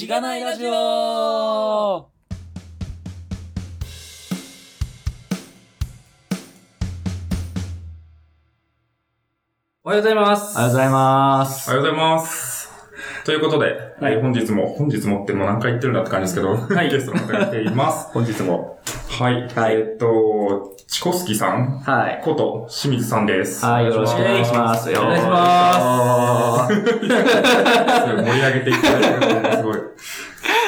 しがないラジオおはようございます。おはようございます。おはようございます。ということで、はいえー本日も、本日もってもう何回言ってるんだって感じですけど、はいゲストの方が来ています。本日も。はい。はいえっと、チコスキさんはい。こと清水さんです。はい、よろしくお願いします。お願いします 盛り上げていただいてすごい。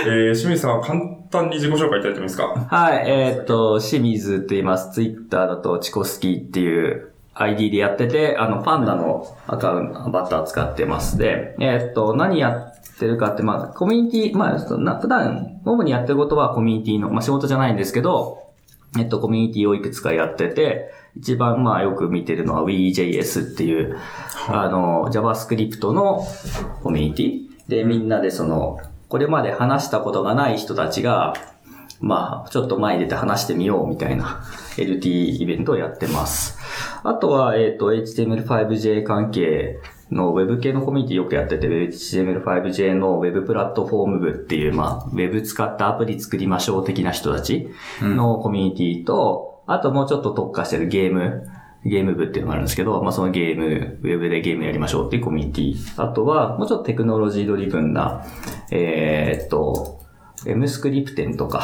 えー、清水さんは簡単に自己紹介いただいてもいいですか？はい、えーっと、清水って言います。ツイッターだとチコスキーっていう ID でやってて、あの、パンダのアカウント、バッター使ってます。で、えーっと、何やってるかって、まあ、コミュニティ、まあ、普段、主にやってることはコミュニティの、まあ、仕事じゃないんですけど、えっと、コミュニティをいくつかやってて、一番まあよく見てるのは WeJS っていう、あの、JavaScript のコミュニティで、みんなでその、これまで話したことがない人たちが、まあ、ちょっと前に出て話してみようみたいな LT イベントをやってます。あとは、えっ、と、HTML5J 関係の Web 系のコミュニティよくやってて、HTML5J の Web プラットフォーム部っていう、まあ、Web 使ったアプリ作りましょう的な人たちのコミュニティと、あともうちょっと特化してるゲーム、ゲーム部っていうのがあるんですけど、まあそのゲーム、ウェブでゲームやりましょうっていうコミュニティ。あとは、もうちょっとテクノロジードリブンな、えーっと、M スクリプテンとか、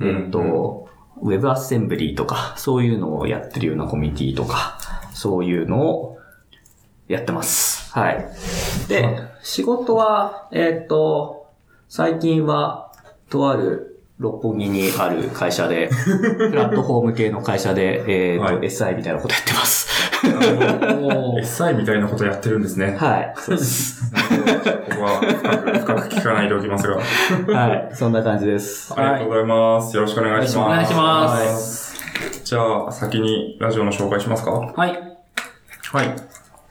えーっと、ウェブアッセンブリーとか、そういうのをやってるようなコミュニティとか、そういうのをやってます。はい。で、仕事は、えーっと、最近は、とある六本木にある会社で、プラットフォーム系の会社で、えーっと、はい SI みたいなことやってます。SI みたいなことやってるんですね。はい。そうです。ここは深く、深く聞かないでおきますが。はい。そんな感じです。ありがとうございます。よろしくお願いします。お願いしますじゃあ、先にラジオの紹介しますか？はい。はい。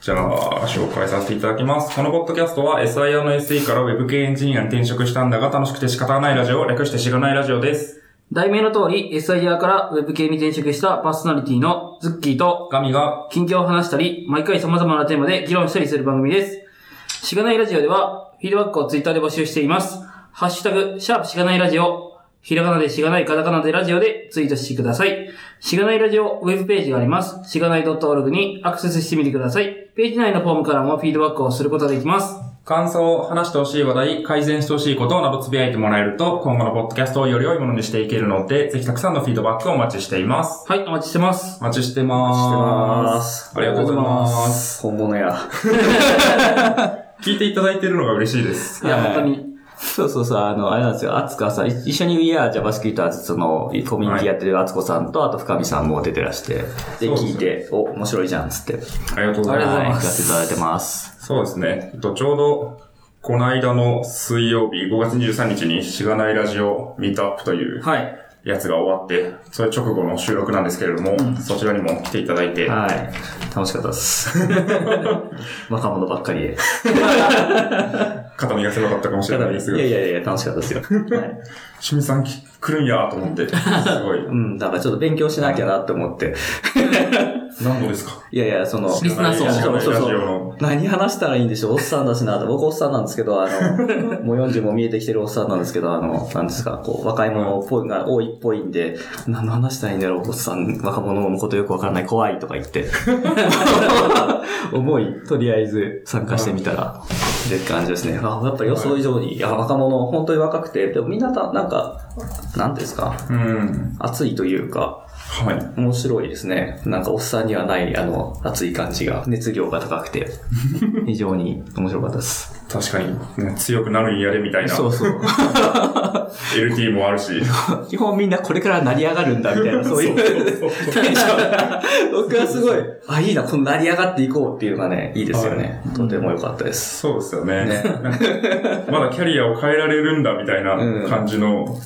じゃあ、紹介させていただきます。このポッドキャストは SIR の SE から Web 系エンジニアに転職したんだが楽しくて仕方がないラジオを、略してしがないラジオです。題名の通り、SIR から Web 系に転職したパーソナリティのズッキーと神が、近況を話したり、毎回様々なテーマで議論したりする番組です。しがないラジオでは、フィードバックをツイッターで募集しています。ハッシュタグ、シャープしがないラジオ、ひらがなでしがない、カタカナでラジオでツイートしてください。しがないラジオウェブページがあります。しがない .org にアクセスしてみてください。ページ内のフォームからもフィードバックをすることができます。感想、話してほしい話題、改善してほしいことなどつぶやいてもらえると、今後のポッドキャストをより良いものにしていけるので、ぜひたくさんのフィードバックをお待ちしています。はい、お待ちしてます。お待ちしてます。ありがとうございます。本物や。聞いていただいているのが嬉しいです。いや、はい本当に。そうそうそう、あの、あれなんですよ、あつかさん、一緒に We Are JavaScript その、コミュニティやってるあつこさんと、あと深見さんも出てらして、で、聞いて、お、面白いじゃん、つって。ありがとうございありがとうございま。はい、聞かせていただいてます。そうですね。えっとちょうど、この間の水曜日、5月23日に、しがないラジオミートアップというはい。やつが終わって、それ直後の収録なんですけれども、そちらにも来ていただいて、はい。楽しかったです。若者ばっかりで。肩身が狭かったかもしれないですが、いやいやいや、楽しかったですよ。はい。清水さんき来るんやと思って、すごい。うん、だからちょっと勉強しなきゃなって思って。何度ですか？いやいや、その、リスナーそうそうそう。何話したらいいんでしょ？うおっさんだしなと。僕おっさんなんですけど、あの、もう40も見えてきてるおっさんなんですけど、あの、なんですか、こう、若い者っぽいが多いっぽいんで、何の話したらいいんだろう、おっさん、若者のことよくわからない、怖いとか言って。思い、とりあえず参加してみたら、って感じですね。あ、やっぱ予想以上に、いや、若者、本当に若くて、でもみんなた、なんか、なんですか、うん。熱いというか、はい。面白いですね。なんかおっさんにはない、あの、熱い感じが、熱量が高くて、非常に面白かったです。確かに、ね強くなるんやれみたいな、そうそう。LT もあるし。基本みんなこれから成り上がるんだ、みたいな、そういう僕はすごい、あ、いいな、この成り上がっていこうっていうのがね、いいですよね。とても良かったです。そうですよね。ねまだキャリアを変えられるんだみたいなうん感じの、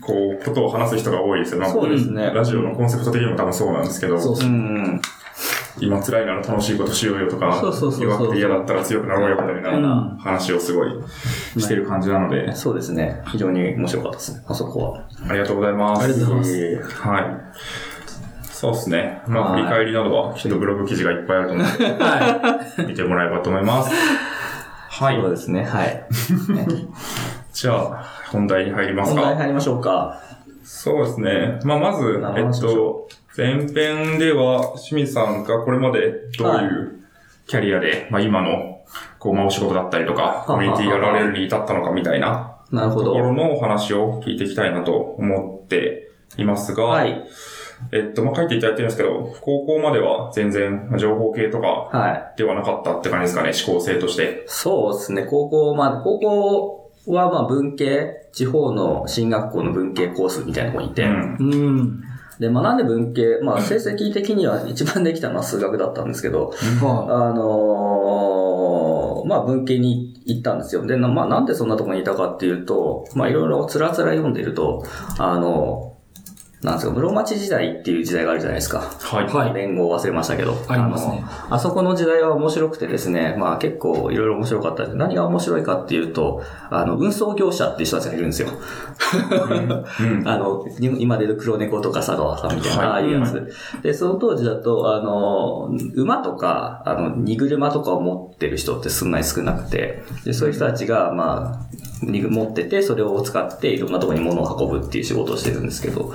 こう、ことを話す人が多いですよね。そうですねラジオのコンセプト的にも多分そうなんですけど、そううん。今辛いなら楽しいことしようよとか、そうそうそうそう弱くて嫌だったら強くなろうよみたいうんな話をすごいしてる感じなので、そうですね。非常に面白かったですね、あそこは。ありがとうございます。ありがとうございますはい。そうですね。まあ、はい振り返りなどは、きっとブログ記事がいっぱいあると思うので、は見てもらえばと思います。はい。そうですね、はい。ち じゃあ、本題に入りますか。本題入りましょうか。そうですね。まあ、まず、なえっと、前編では、清水さんがこれまでどういうキャリアで、まあ、今の、こう、まあ、お仕事だったりとか、コミュニティやられるに至ったのかみたいななるほど。ところのお話を聞いていきたいなと思っていますが、はい。えっと、まあ、書いていただいてるんですけど、高校までは全然、まあ情報系とかはい。ではなかったって感じですかね、思考性として。そうですね。高校まで、高校はまあ文系、地方の進学校の文系コースみたいなところにいて、うん。うん。で、まあなんで文系、まあ成績的には一番できたのは数学だったんですけど、はあのーまあ文系に行ったんですよ。で、まあなんでそんなところにいたかっていうと、まあいろいろつらつら読んでると、あのなんですか、室町時代っていう時代があるじゃないですか。はい。はい連合忘れましたけど。ありますねあのあそこの時代は面白くてですね、まあ結構いろいろ面白かったです。何が面白いかっていうと、あの、運送業者っていう人たちがいるんですよ。うん。あの、今でいう黒猫とか佐川さんみたいな、はいああいうやつ。で、その当時だと、あの、馬とか、あの、荷車とかを持ってる人ってそんなに少なくて、で、そういう人たちが、まあ、荷持ってて、それを使っていろんなところに物を運ぶっていう仕事をしてるんですけど、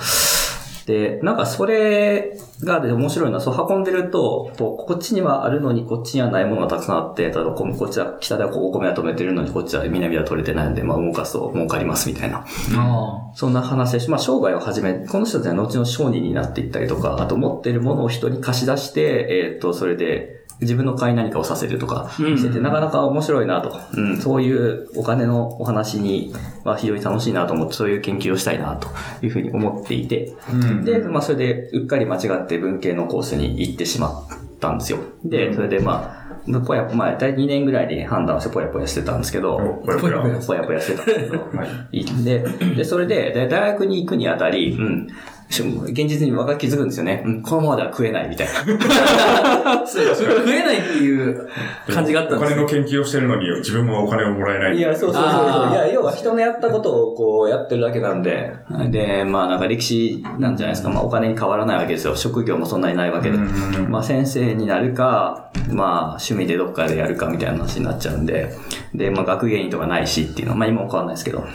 で、なんかそれがで面白いのは、そう運んでると、こうこっちにはあるのにこっちにはないものがたくさんあって、例えばここっちは、北ではお米は止めてるのにこっちは南では取れてないんで、まあ動かすと儲かりますみたいな。あ。そんな話でし、まあ、商売を始め、この人たちは後の商人になっていったりとか、あと持ってるものを人に貸し出して、えっ、と、それで自分の買い何かをさせるとかうんしてて、なかなか面白いなと。うん、そういうお金のお話には非常に楽しいなと思って、そういう研究をしたいなというふうに思っていて、うん。で、まあ、それでうっかり間違って文系のコースに行ってしまったんですよ。で、それでまあ、ぽや、まあ、大体2年ぐらいで判断してぽやぽやしてたんですけど、おぽやぽや。してたんですけど、はい。で、で、それで、で大学に行くにあたり、うん、し現実に若気づくんですよね。うん、このままでは食えないみたいな。そう食えないっていう感じがあったんおですね。金の研究をしてるのに、自分はお金をもらえない。いや、そうそうそうそう。いや、要は人のやったことをこうやってるだけなんで、で、まあなんか歴史なんじゃないですか。まあお金に変わらないわけですよ。職業もそんなにないわけで。うんまあ先生になるか、まあ趣味でどっかでやるかみたいな話になっちゃうんで、で、まあ学芸員とかないしっていうのは、まあ今も変わんないですけど。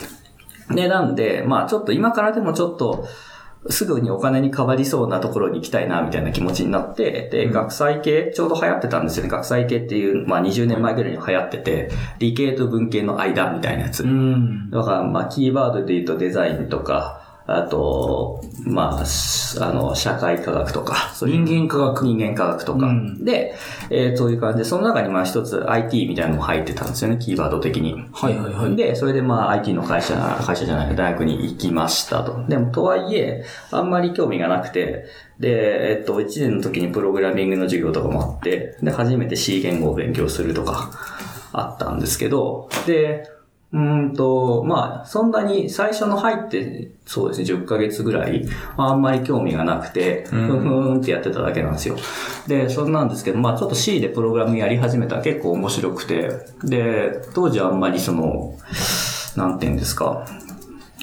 で、なんで、まあちょっと今からでもちょっと、すぐにお金に変わりそうなところに行きたいな、みたいな気持ちになって、で、学際系、ちょうど流行ってたんですよね。学際系っていう、まあ20年前ぐらいに流行ってて、理系と文系の間みたいなやつ。うん。だから、まあ、キーワードで言うとデザインとか、あと、まあ、しあの、社会科学とか、う人間科学。人間科学とか。うんで、えーそういう感じで、その中にまあ一つ IT みたいなのも入ってたんですよね、キーワード的に。はいはいはい。で、それでまあ IT の会社、会社じゃない、大学に行きましたと。でも、とはいえ、あんまり興味がなくて、で、えっと、1年の時にプログラミングの授業とかもあって、で、初めて C 言語を勉強するとか、あったんですけど、で、うーんと、まあ、そんなに最初の入って、そうですね、10ヶ月ぐらい、まあ、あんまり興味がなくて、ふうんんふーんってやってただけなんですよ。で、そんなんですけど、まあ、ちょっと C でプログラムやり始めたら結構面白くて、で、当時はあんまりその、なんていうんですか、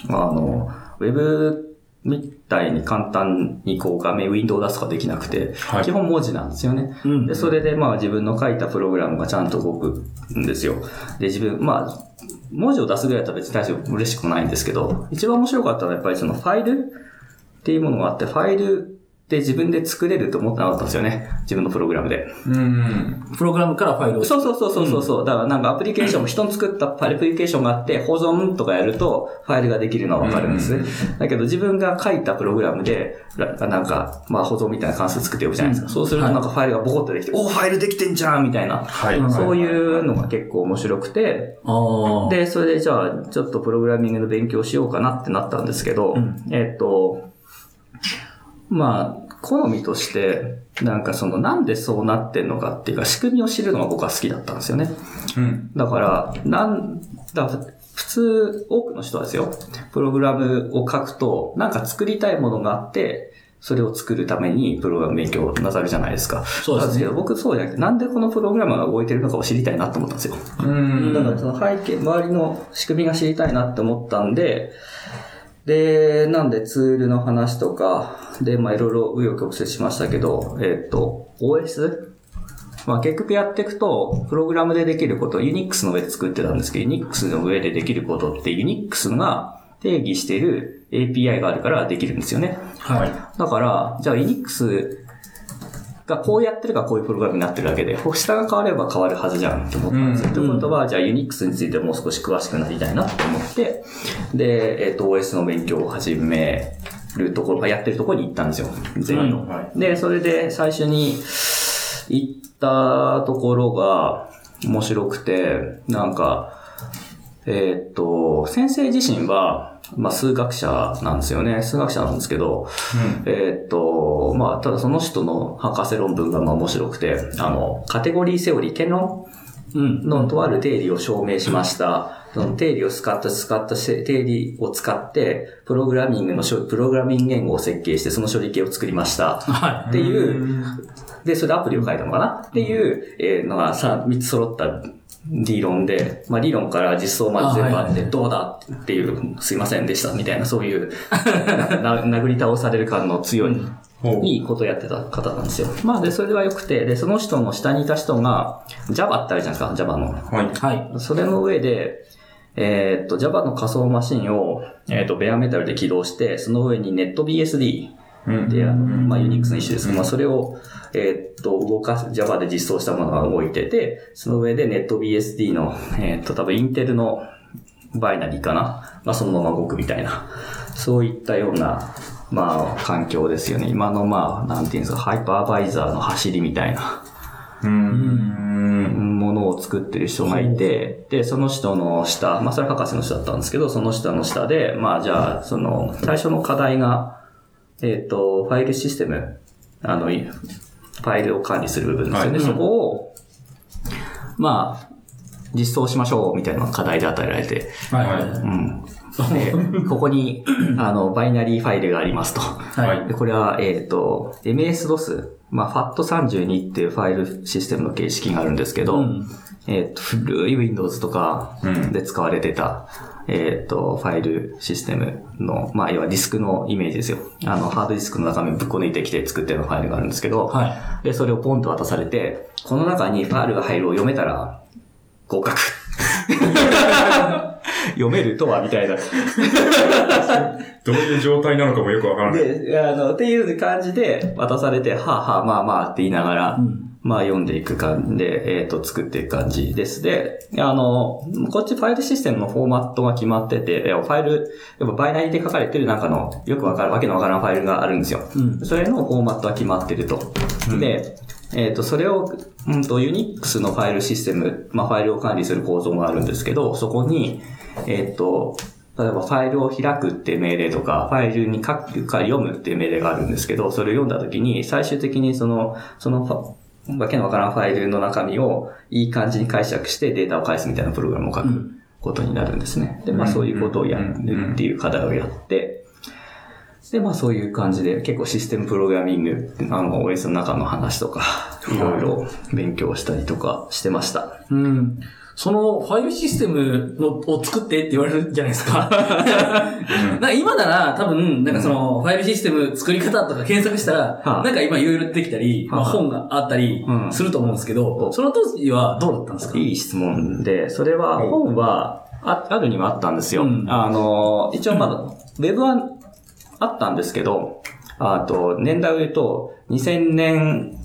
あの、ウェブみたいに簡単にこう画面、ウィンドウを出すとかできなくて、はい基本文字なんですよね。うんで、それでまあ自分の書いたプログラムがちゃんと動くんですよ。で、自分、まあ、文字を出すぐらいだったら別に大丈夫、嬉しくもないんですけど、一番面白かったのはやっぱりそのファイルっていうものがあって、ファイルで自分で作れると思ってなかったんですよね。自分のプログラムで。うん。プログラムからファイルを。そうそうそうそうそう。うだからなんかアプリケーションも人の作ったアプリケーションがあって、保存とかやるとファイルができるのはわかるんですね。だけど自分が書いたプログラムで、らなんか、まあ保存みたいな関数作っておくじゃないですか。そうするとなんかファイルがボコッとできて、おファイルできてんじゃんみたいな。はい。そういうのが結構面白くて、ああ。で、それでじゃあ、ちょっとプログラミングの勉強しようかなってなったんですけど、うんえっと、まあ、好みとして、なんかその、なんでそうなってんのかっていうか、仕組みを知るのが僕は好きだったんですよね。うん。だから、なん、だ普通、多くの人はですよ、プログラムを書くと、なんか作りたいものがあって、それを作るためにプログラム勉強なさるじゃないですか。そうですね僕そうじゃなくて、なんでこのプログラムが動いてるのかを知りたいなと思ったんですよ。うん。だからその背景、周りの仕組みが知りたいなって思ったんで、で、なんでツールの話とか、で、まあいろいろ紆余曲折しましたけど、えっ、と、OS? まあ結局やっていくと、プログラムでできること、Unix の上で作ってたんですけど、Unix の上でできることって Unix が定義している API があるからできるんですよね。はい。だから、じゃあ Unix がこうやってるからこういうプログラムになってるだけで、下が変われば変わるはずじゃんって思ったんですよ。うんということは、じゃあ Unix についてもう少し詳しくなりたいなって思って、で、えっ、と、OS の勉強を始めるところ、やってるところに行ったんですよ。ゼミの。うんはいで、それで最初に行ったところが面白くて、なんか、えーっと、先生自身は、まあ、数学者なんですよね。数学者なんですけど、えーっと、まあ、ただその人の博士論文がまあ面白くて、あの、カテゴリーセオリー、言論うん。のとある定理を証明しました。その定理を使った、使ったし定理を使って、プログラミングのプログラミング言語を設計して、その処理系を作りました。はっていう、で、それでアプリを書いたのかなっていう、えーのがさ、3つ揃った理論で、まあ理論から実装まで全部あって、どうだっていう、すいませんでした、みたいな、そういう、殴り倒される感の強い、いいことやってた方なんですよ。まあで、それは良くて、で、その人の下にいた人が、Java ってあるじゃないですか、Java の。はい。い。はい。それの上で、えーっと、Java の仮想マシンを、えーっと、ベアメタルで起動して、その上に NetBSD うんで、あのまあ、Unix の一種ですけど、まあ、それを、えーっと、動かす、Java で実装したものが動いてて、その上で NetBSD の、えーっと、多分インテルのバイナリーかな？まあ、そのまま動くみたいな。そういったような、まあ、環境ですよね。今の、まあ、なんていうんですか、ハイパーバイザーの走りみたいな。うーん。ものを作ってる人がいて、で、その人の下、まあそれは博士の人だったんですけど、その下の下で、まあじゃあ、その、最初の課題が、えっ、と、ファイルシステム、あの、いファイルを管理する部分ですよね。はいそこを、まあ、実装しましょう、みたいな課題で与えられて、はい。はい。うん。で、ここに、あの、バイナリーファイルがありますと。はい。で、これは、えっ、と、MS-DOS、まあ、FAT32 っていうファイルシステムの形式があるんですけど、うんえっ、と、古い Windows とかうんで使われてた、えっ、と、ファイルシステムの、まあ、要はディスクのイメージですよ。あの、ハードディスクの中身ぶっこ抜いてきて作ってるファイルがあるんですけど、はい。で、それをポンと渡されて、この中にファイルが入るを読めたら、合格。読めるとはみたいな。どういう状態なのかもよくわからない。で、あの、っていう感じで渡されて、はあはあ、まあまあって言いながら、うんまあ読んでいく感じで、えっ、と、作っていく感じです。で、あの、こっちファイルシステムのフォーマットが決まってて、ファイル、やっぱバイナリーで書かれてる中の、よくわかる、わけのわからんファイルがあるんですよ。うんそれのフォーマットは決まってると。で、えっ、と、それを、うんと、Unix のファイルシステム、まあ、ファイルを管理する構造があるんですけど、そこに、えっ、と、例えばファイルを開くって命令とか、ファイルに書くか読むっていう命令があるんですけど、それを読んだときに、最終的にその、そのわけのわからんファイルの中身をいい感じに解釈してデータを返すみたいなプログラムを書くうんことになるんですね。で、まあそういうことをやるっていう課題をやって、で、まあそういう感じで結構システムプログラミング、あの OS の中の話とか、いろいろ勉強したりとかしてました。うん。そのファイルシステムのを作ってって言われるじゃないですか。なんか今なら多分、なんかそのファイルシステム作り方とか検索したら、はあ。なんか今いろいろ出てきたり、まあ。はあ本があったりうん。すると思うんですけど、その当時はどうだったんですか？いい質問で、それは本はああるにはあったんですよ。うん。あの、一応まだ、ウェブはあったんですけど、あと、年代を言うと、2000年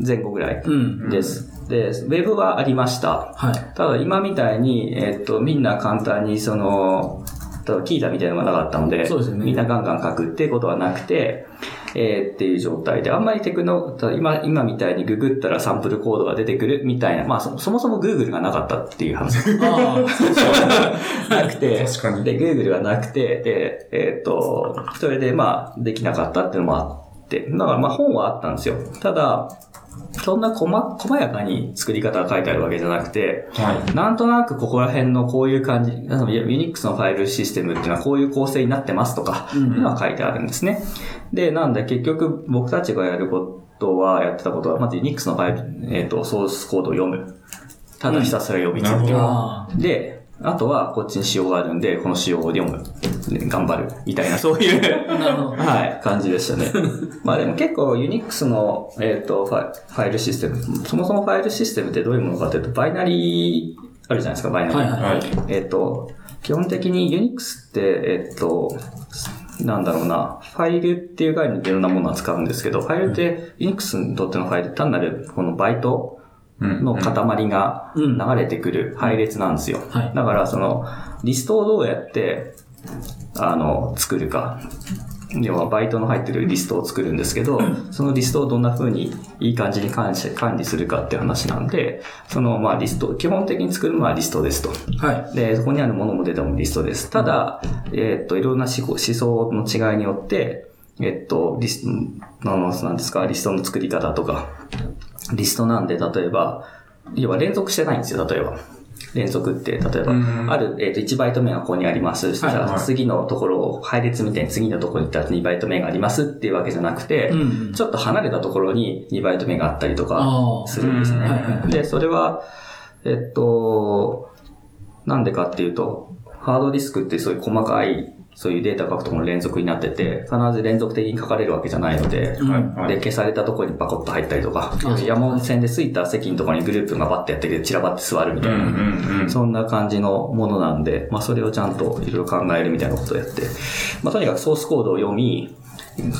前後ぐらいうん。です。で、ウェブはありました。はい。ただ今みたいに、えっと、みんな簡単にその、例えばキータみたいなのがなかったので、そうですよねみんなガンガン書くっていうことはなくて、えーっていう状態で、あんまりテクノ、ただ今、今みたいにググったらサンプルコードが出てくるみたいな、まあそそもそも Google がなかったっていう話。あなくて、確かにで、Google がなくて、で、えっ、と、それでまあ、できなかったっていうのもあって、だからまあ本はあったんですよ。ただ、そんな細細やかに作り方が書いてあるわけじゃなくて、はい。なんとなくここら辺のこういう感じ、あの Unix のファイルシステムっていうのはこういう構成になってますとか、うんいうのは書いてあるんですね。で、なんで結局僕たちがやることは、やってたことは、まず Unix のファイル、えっ、と、ソースコードを読む。ただひたすら読み続ける。なるほどあで、あとはこっちに仕様があるんで、この仕様を読む。頑張るみたいな、そういう。はい、感じでしたね。まあでも結構 Unix の、えっ、とファイ、ファイルシステム、そもそもファイルシステムってどういうものかというと、バイナリーあるじゃないですか、バイナリー。はいはいはい。えっ、と、基本的に Unix って、えっ、と、なんだろうな、ファイルっていう概念でいろんなものを使うんですけど、ファイルって、Unix にとってのファイル単なるこのバイトうんの塊がうん流れてくる配列なんですよ。はいだから、その、リストをどうやって、あの、作るか。要は、バイトの入ってるリストを作るんですけど、そのリストをどんな風にいい感じに管理するかって話なんで、その、まあ、リスト、基本的に作るのはリストですと。はい。で、そこにあるものもデータもリストです。ただ、えーっと、いろんな思考思想の違いによって、えっと、リスト、あのなんですか、リストの作り方とか、リストなんで、例えば、要は連続してないんですよ、例えば。連続って、例えば、うんある、えっ、と、1バイト目がここにあります。じゃあ、はい次のところを、配列みたいに次のところに行ったら2バイト目がありますっていうわけじゃなくて、うんちょっと離れたところに2バイト目があったりとかするんですね。うんはいはいで、それは、えっと、なんでかっていうと、ハードディスクってそういう細かい、そういうデータ書くところの連続になってて、必ず連続的に書かれるわけじゃないので、うん。で、消されたところにパコッと入ったりとかあ、山手線で着いた席のところにグループがバッてやってきて散らばって座るみたいな。うんうんうん。そんな感じのものなんで、まあそれをちゃんといろいろ考えるみたいなことをやって、まあとにかくソースコードを読み、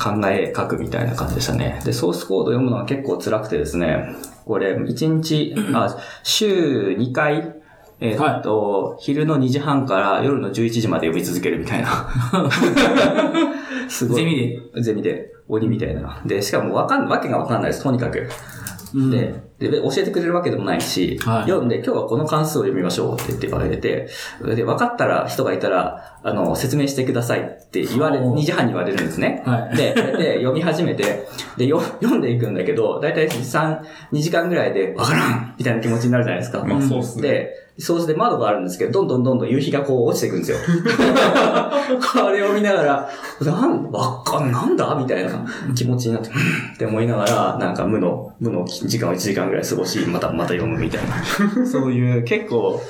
考え書くみたいな感じでしたね。で、ソースコードを読むのは結構辛くてですね、これ1日、あ、週2回、えーっと、昼の2時半から夜の11時まで読み続けるみたいな。すごい。ゼミで。ゼミで、鬼みたいな。で、しかもわかん、わけがわかんないです、とにかく。うんで、で、教えてくれるわけでもないし、はい読んで、今日はこの関数を読みましょうって言って言われて、で、分かったら人がいたら、あの、説明してくださいって言われ、ほう2時半に言われるんですね。はいで、で、読み始めて、で、よ 読んでいくんだけど、だいたい3、2時間ぐらいで、わからんみたいな気持ちになるじゃないですか。まあそうっすね。で、そうして窓があるんですけど、どんどんどんどん夕日がこう落ちていくんですよ。これを見ながら、なん、わっかん、なんだ？みたいな気持ちになって、うん？って思いながら、なんか無の、無の時間を1時間ぐらい過ごし、また、また読むみたいな。そういう、結構、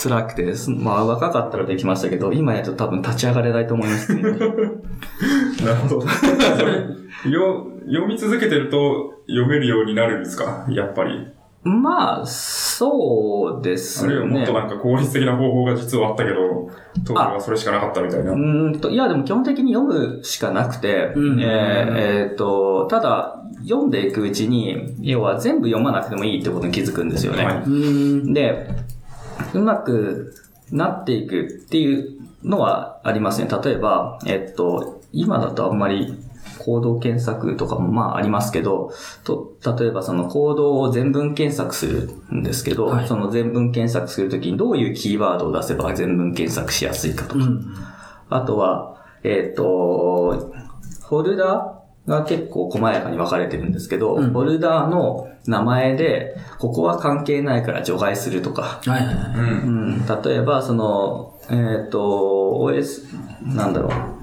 辛くて。まあ、若かったらできましたけど、今やると多分立ち上がれないと思いますね。なるほど。読み続けてると読めるようになるんですか？やっぱり。まあ、そうですね。あるいはもっとなんか効率的な方法が実はあったけど、当時はそれしかなかったみたいな。うーんと、いや、でも基本的に読むしかなくて、うんえーえーと、ただ、読んでいくうちに、要は全部読まなくてもいいってことに気づくんですよね。はいうん。で、うまくなっていくっていうのはありますね。例えば、えっと、今だとあんまりコード検索とかもまあありますけど、と、例えばそのコードを全文検索するんですけど、はいその全文検索するときにどういうキーワードを出せば全文検索しやすいかとか、うん。あとは、えっ、と、フォルダが結構細やかに分かれてるんですけど、うんフォルダの名前で、ここは関係ないから除外するとか、はいはいはい。例えば、その、えっ、と、OS、なんだろう。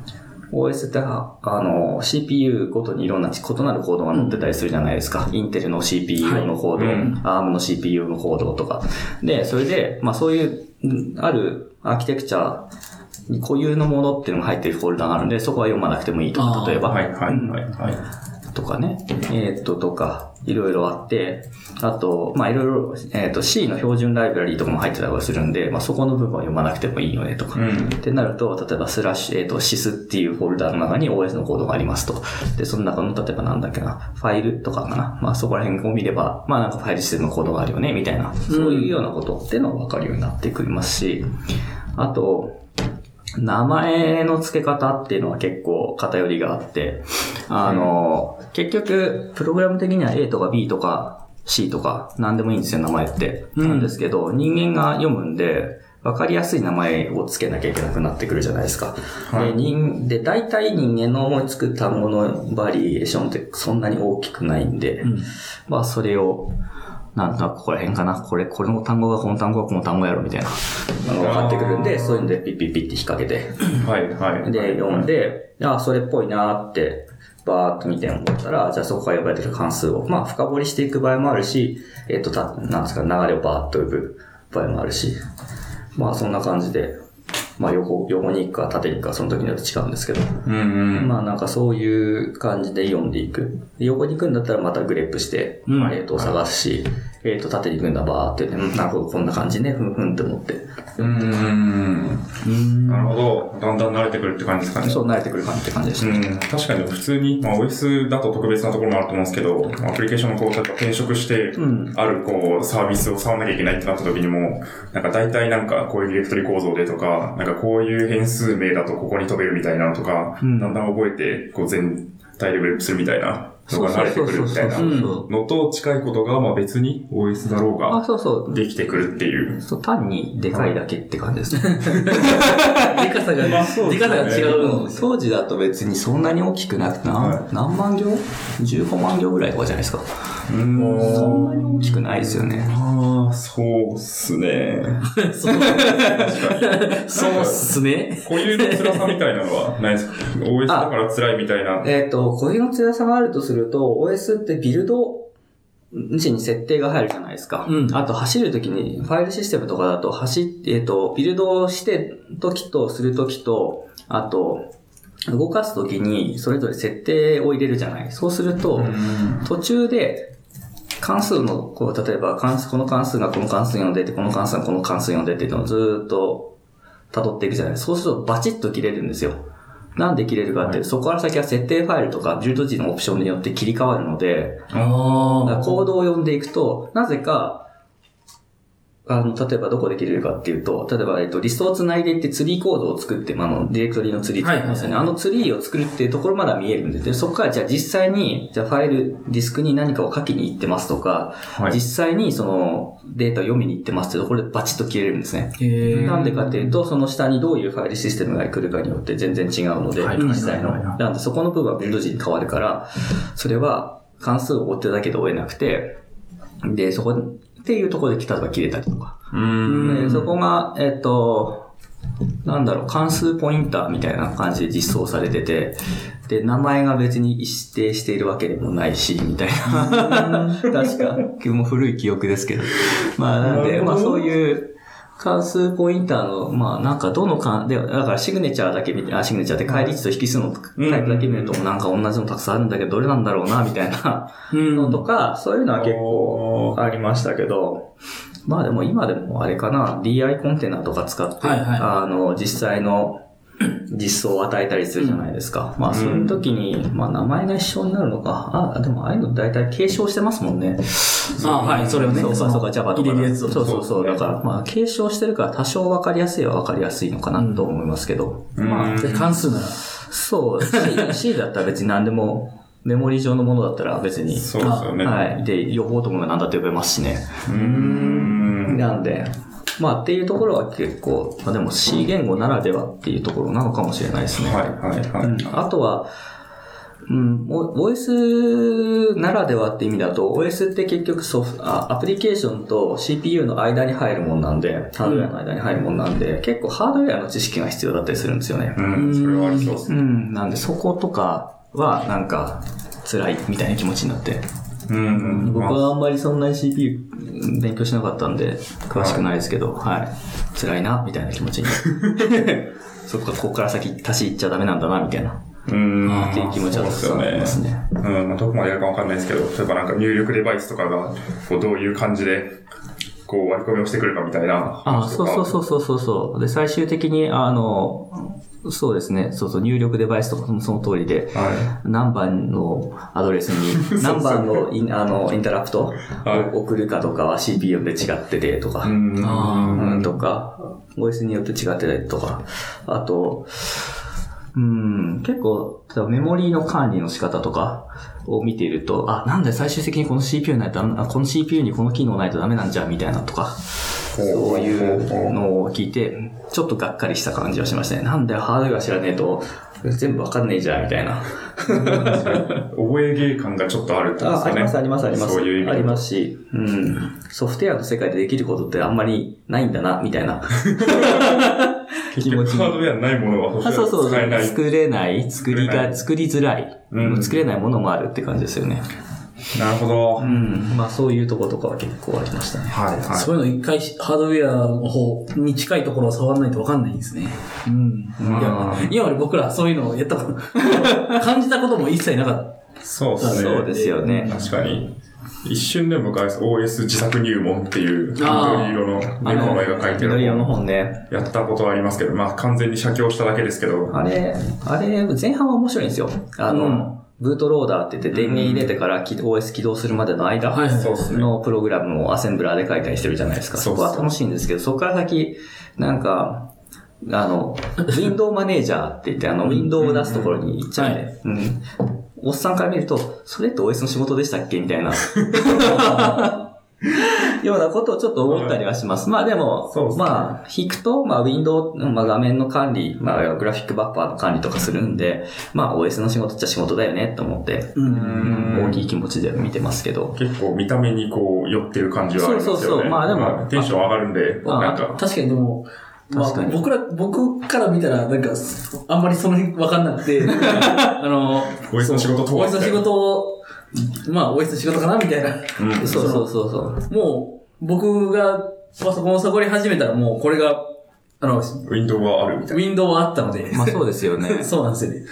OS って、ああの、CPU ごとにいろんな異なるコードが載ってたりするじゃないですか。インテルの CPU のコード、はいうん ARM の CPU のコードとか。で、それで、まあそういう、うんあるアーキテクチャに固有のものっていうのが入ってるフォルダがあるんで、そこは読まなくてもいいと例えば。はいはいはいはい。とかね、えーっと、とか、いろいろあって、あと、まあ、いろいろ、えーっと、C の標準ライブラリーとかも入ってたりはするんで、まあ、そこの部分は読まなくてもいいよねとか。うんってなると、例えば、スラッシュ、えーっと、シスっていうフォルダの中に OS のコードがありますと。で、その中の、例えばなんだっけな、ファイルとかかな。まあ、そこら辺を見れば、まあ、なんかファイルシステムのコードがあるよね、みたいな。そういうようなことっていうのがわかるようになってくりますし、あと、名前の付け方っていうのは結構偏りがあって、あの、結局、プログラム的には A とか B とか C とか何でもいいんですよ、名前って。うんなんですけど、人間が読むんで、わかりやすい名前を付けなきゃいけなくなってくるじゃないですか。はいで、人、で、大体人間の思いつく単語のバリエーションってそんなに大きくないんで、うん。まあ、それを、なんだ、ここら辺かな。これ、これの単語がこの単語がこの単語やろ、みたいな。あの、分かってくるんで、そういうのでピッピッピッって引っ掛けて、はいはい。で、読んで、あ、それっぽいなーって、バーっと見て思ったら、じゃあそこから呼ばれてる関数を、まあ、深掘りしていく場合もあるし、えっ、と、た、なんですか、流れをバーっと呼ぶ場合もあるし、まあ、そんな感じで、まあ横、横に行くか縦に行くかその時によって違うんですけど、うんうん。まあなんかそういう感じで読んでいく。で横に行くんだったらまたグレップして、うんまあ、えっと、探すし、えっと、縦に行くんだバーってね、うんなるほど、こんな感じね、ふんふんって思って。うん。なるほど。だんだん慣れてくるって感じですかね。そう慣れてくる感じって感じでした。うん、確かに普通に、まあ OS だと特別なところもあると思うんですけど、アプリケーションのこう、例えば転職してうん、あるこう、サービスを触らなきゃいけないってなった時にも、なんか大体なんかこういうディレクトリ構造でとか、なんかこういう変数名だとここに飛べるみたいなのとか、うんだんだん覚えて、こう全体でグレープするみたいなのが慣れてくるみたいなそうそうそうのと近いことが、まあ別に OS だろうあ、が、そうそう。できてくるっていう。そう、単にでかいだけって感じですね。でかさが、まあででかさが違う。うん当時だと別にそんなに大きくなくて、なは何万行 ?15 万行ぐらいとかじゃないですか。うんそんなに大きくないですよね。ああ、そうっすね。そうそうっすね。固有の辛さみたいなのはないですか ?OS だから辛いみたいな。えっ、と、こういうの強さがあるとすると、OS ってビルド時に設定が入るじゃないですか。うんあと走るときに、ファイルシステムとかだと走って、えっ、と、ビルドをして時とするときと、あと、動かすときにそれぞれ設定を入れるじゃない。そうすると、途中で関数の、こう、例えば関数、この関数がこの関数読んでて、この関数がこの関数読んでっていうのをずーっと辿っていくじゃない。そうするとバチッと切れるんですよ。なんで切れるかっていうと、そこから先は設定ファイルとかビルド時のオプションによって切り替わるので、コードを読んでいくと、なぜか、あの、例えばどこで切れるかっていうと、例えば、えっと、リストを繋いでいってツリーコードを作って、まあ、あの、ディレクトリのツリー作ってますよね。はいあのツリーを作るっていうところまでは見えるんですで、そこからじゃあ実際に、じゃあファイル、ディスクに何かを書きに行ってますとか、はい実際にそのデータを読みに行ってますってところでバチッと切れるんですね。なんでかっていうと、その下にどういうファイルシステムが来るかによって全然違うので、はい実際のはいはいは。なんでそこの部分はビルド時に変わるから、それは関数を追ってるだけで追えなくて、で、そこっていうところで例えば切れたりとか。うん。でそこが、えっと、なんだろう、関数ポインターみたいな感じで実装されてて、で、名前が別に指定しているわけでもないし、みたいな。確か、もう古い記憶ですけど。まあ、なんで、まあそういう、関数ポインターの、まあなんかどのか、で、だからシグネチャーだけ見て、あ、シグネチャーって返り値と引数のタイプだけ見ると、なんか同じのたくさんあるんだけど、どれなんだろうな、みたいな。うん。のとか、そういうのは結構ありましたけど、まあでも今でもあれかな、DI コンテナとか使って、はいはい。あの、実際の 実装を与えたりするじゃないですか。まあそういう時に、まあ名前が一緒になるのか。あ、でもああいうの大体継承してますもんね。あはい、それをね。そうかそうか、Java とか。そうそうそう。そうだから、まあ継承してるから多少分かりやすいは分かりやすいのかなと思いますけど。うんまあ、で関数なら。そう、C, C だったら別に何でも、メモリ上のものだったら別に、そうですよね。はい。で、呼ぼうと思えば何だって呼べますしね。うーん。なんで、まあっていうところは結構、まあでも C 言語ならではっていうところなのかもしれないですね。はいはいはい。うんあとは、うん、お OS ならではって意味だと、OS って結局ソフあアプリケーションと CPU の間に入るもんなんで、ハードウェアの間に入るもんなんで、結構ハードウェアの知識が必要だったりするんですよね。うん、それはありそうですね。うん、なんでそことかはなんか辛いみたいな気持ちになって。うん。僕まあはあんまりそんなに CPU 勉強しなかったんで、詳しくないですけど、はい。辛いな、みたいな気持ちに。そっか、ここから先足しいっちゃダメなんだな、みたいな。うん。っていう気持ちはたくさんありますね。うん、まあ、どこまでやるかわかんないですけど、例えばなんか入力デバイスとかが、こう、どういう感じで、こう、割り込みをしてくるかみたいなあ話とか。そうそうそうそうそう。で、最終的に、あの、そうですね。そうそう、入力デバイスとかもその通りで、は何番のアドレスに、何番のイン あのインタラプトはい。を送るかとかは CPU で違っててとか、うん、とか、OS によって違ってたりとか、あと、うん、結構、メモリーの管理の仕方とかを見ていると、あ、なんで最終的にこの CPU ないとあこの CPU にこの機能ないとダメなんじゃ、みたいなとか、そういうのを聞いて、ちょっとがっかりした感じはしましたね。なんでハードウェア知らねえと、全部わかんねえじゃん、みたいな。覚え芸感がちょっとあるってことですかね。ああります、あります、あります。そういう意味でありますし、うん。ソフトウェアの世界でできることってあんまりないんだな、みたいな。結局ハードウェアないものはあそうそう使えない。作れない、作りが、作りづらい、うん作れないものもあるって感じですよね。なるほど。うん。まあそういうとことかは結構ありましたね。はい、はい。そういうの一回ハードウェアの方に近いところを触らないとわかんないんですね。うん。まあいや今まで僕らそういうのをやったこと、感じたことも一切なかっそうですね。そうですよね。確かに。一瞬でも昔 OS 自作入門っていう緑色の猫の絵が描いて緑色のる本本ね。やったことはありますけど、まあ完全に写経しただけですけど、あれ、あれ、前半は面白いんですよ。あの、うんブートローダーって言って電源入れてから起 OS 起動するまでの間。のプログラムをアセンブラーで書いたりしてるじゃないですか。そこは楽しいんですけど、そこから先、なんか、あの、ウィンドウマネージャーって言って、あの、ウィンドウを出すところに行っちゃうんで、うん。おっさんから見ると、それって OS の仕事でしたっけ？みたいな。ようなことをちょっと思ったりはします。まあでも、ですねまあ、引くと、まあ、ウィンドウ、まあ、画面の管理、まあ、グラフィックバッファーの管理とかするんで、まあ、OS の仕事っちゃ仕事だよね、と思って、大きい気持ちで見てますけど。結構見た目にこう寄ってる感じはありますよね。そうそうそうまあでもテンション上がるんで、あなんか、確かにでも、まあ確かに僕ら、僕から見たら、なんか、あんまりその辺わかんなくて、あの、OS の仕事とは OS の仕事を、まあ OS の仕事かなみたいな。うん。そうそうそうそう。もう、僕がパソコンを触り始めたらもうこれが、あの、ウウィンドウはあるみたいな。ィンドウはあったので。まあそうですよね。そうなんですよね。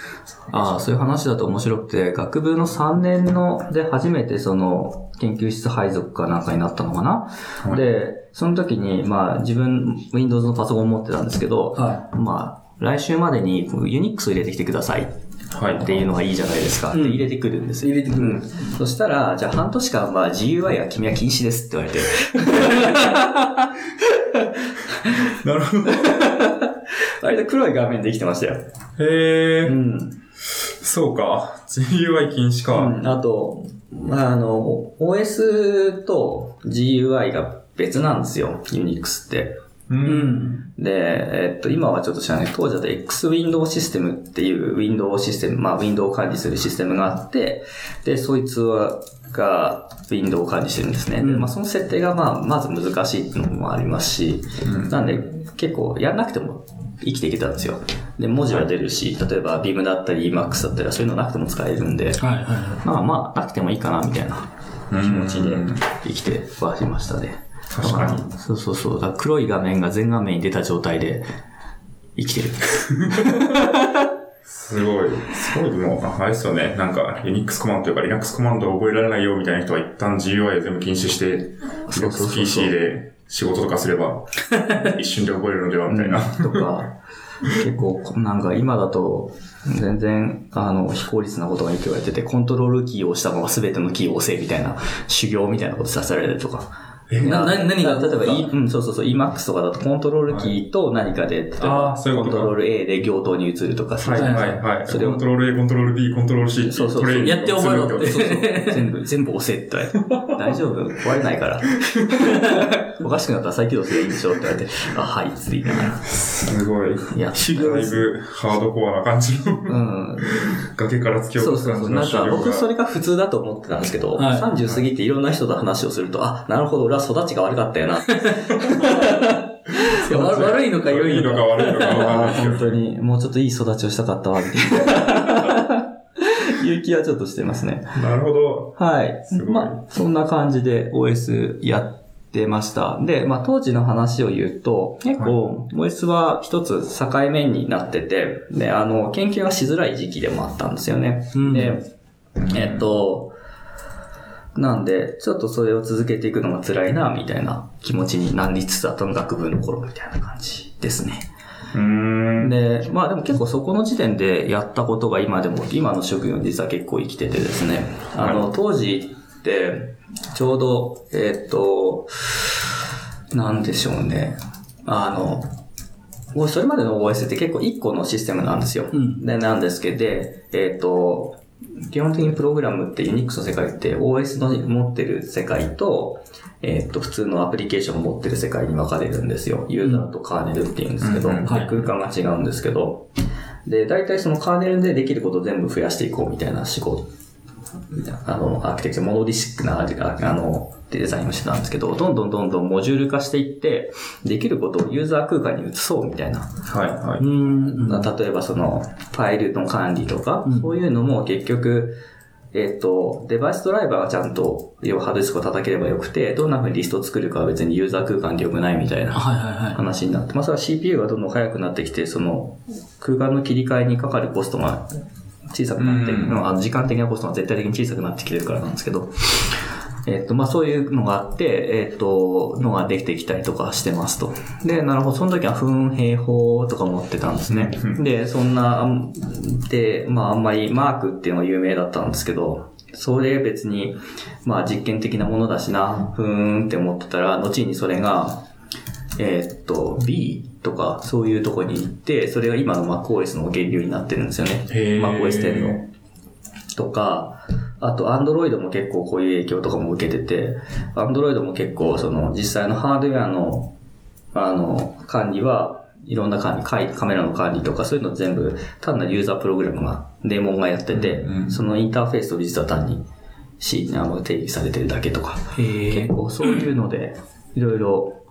ああ、そういう話だと面白くて、学部の3年ので初めてその研究室配属かなんかになったのかな、はいで、その時に、まあ自分、Windows のパソコン持ってたんですけど、はまあ、来週までに Unix を入れてきてくださいはい。っていうのがいいじゃないですか。うんで入れてくるんですよ。入れてくるうんそしたら、じゃあ半年間は GUI は君は禁止ですって言われて、なるほど。割と黒い画面できてましたよ。へー。うん。そうか。GUI 禁止か。うん、あと、まあ、あの、OS と GUI が別なんですよ、Unix って。う。んん。で、えっと、今はちょっと知らない。当時だと X Window システムっていう Window システム、まあ、Window を管理するシステムがあって、で、そいつは、が Window を管理してるんですね。でうんまあ、その設定が、まあ、まず難しいっていうのもありますし、うんなんで、結構、やらなくても生きていけたんですよ。で、文字は出るし、例えば Beam だったり Emacs だったりそういうのなくても使えるんで、はいはいはまあまあ、なくてもいいかな、みたいな気持ちでうん生きてはいましたね。確かに。そうそうそう。だから黒い画面が全画面に出た状態で生きてる。すごい。すごい、もう、あれですよね。なんか、Unix コマンドというか Linux コマンドを覚えられないよみたいな人は一旦 GUI を全部禁止して、そうそうそうそう PC で仕事とかすれば、一瞬で覚えるのではみたいな。とか、結構、なんか今だと、全然、あの、非効率なことが言われてて、コントロールキーを押したまま全てのキーを押せみたいな、修行みたいなことさせられるとか。えなな何が例えば、E うん、そうそうそう、Emacs とかだとコントロールキーと何かで、例えあば、コントロール A で行頭に移るとかするはいじゃないですかはいはい。それをコントロール A、コントロール B、コントロール C。そうそうやって覚えろって全部、全部押せって大丈夫？壊れないから。おかしくなったら再起動すればいいんでしょって言われて、あ、はい、つって言いながら。すごい。いや、だいぶハードコアな感じの、うん。崖から突き落とす感じそうそうそう。なんか。僕それが普通だと思ってたんですけど、はい30過ぎていろんな人と話をすると、あ、なるほど、俺は育ちが悪かったよな。い悪いのか良いのか。悪いのかわかんないですけど。本当に、もうちょっといい育ちをしたかったわ、みたいな。いう気はちょっとしてますね。なるほど。はいいまあ、そんな感じで OS やってました。で、まあ当時の話を言うと、結構 OS は一つ境目になってて、で、あの、研究がしづらい時期でもあったんですよね。うんで、えっと、なんで、ちょっとそれを続けていくのが辛いな、みたいな気持ちになりつつあったの学部の頃みたいな感じですね。うーん。で、まあでも結構そこの時点でやったことが今でも、今の職業に実は結構生きててですね、あの、当時って、ちょうど、えーっと、なんでしょうね、あの、それまでの OS って結構1個のシステムなんですよ。うんで、なんですけど、えーっと、基本的にプログラムって Unix の世界って OS の持ってる世界と、えーっと、普通のアプリケーションを持ってる世界に分かれるんですよ。ユーザーとカーネルって言うんですけど、うん。空間が違うんですけど、で、大体そのカーネルでできることを全部増やしていこうみたいな仕事、あの、アーキテクチャ、モノリシックな、ああの、デザインをしてたんですけど、どんどんどんどんモジュール化していって、できることをユーザー空間に移そうみたいな。はいはうい。ん。例えばその、ファイルの管理とか、うんそういうのも結局、えっ、と、デバイスドライバーがちゃんと、要はハードディスクを叩ければよくて、どんな風にリストを作るかは別にユーザー空間でよくないみたいなはいはいはい。話になって、まあそれは CPU がどんどん速くなってきて、その空間の切り替えにかかるコストが小さくなって、うんまああの時間的なコストが絶対的に小さくなってきてるからなんですけど、えっと、まあそういうのがあって、えっと、のができてきたりとかしてますと。で、なるほど、その時は分平方とか持ってたんですね。で、そんな、で、まああんまりマークっていうのが有名だったんですけど、それ別に、まあ実験的なものだしな、ふーんって思ってたら、後にそれが、えーっと、B とか、そういうとこに行って、それが今の MacOS の源流になってるんですよね。MacOS 10の。とか、あと Android も結構こういう影響とかも受けてて、Android も結構その実際のハードウェアの、あの、管理は、いろんな管理、カメラの管理とかそういうの全部、単なるユーザープログラムが、デーモンがやってて、うんうんそのインターフェースを実は単に C あの定義されてるだけとか、結。構そういうので、いろいろ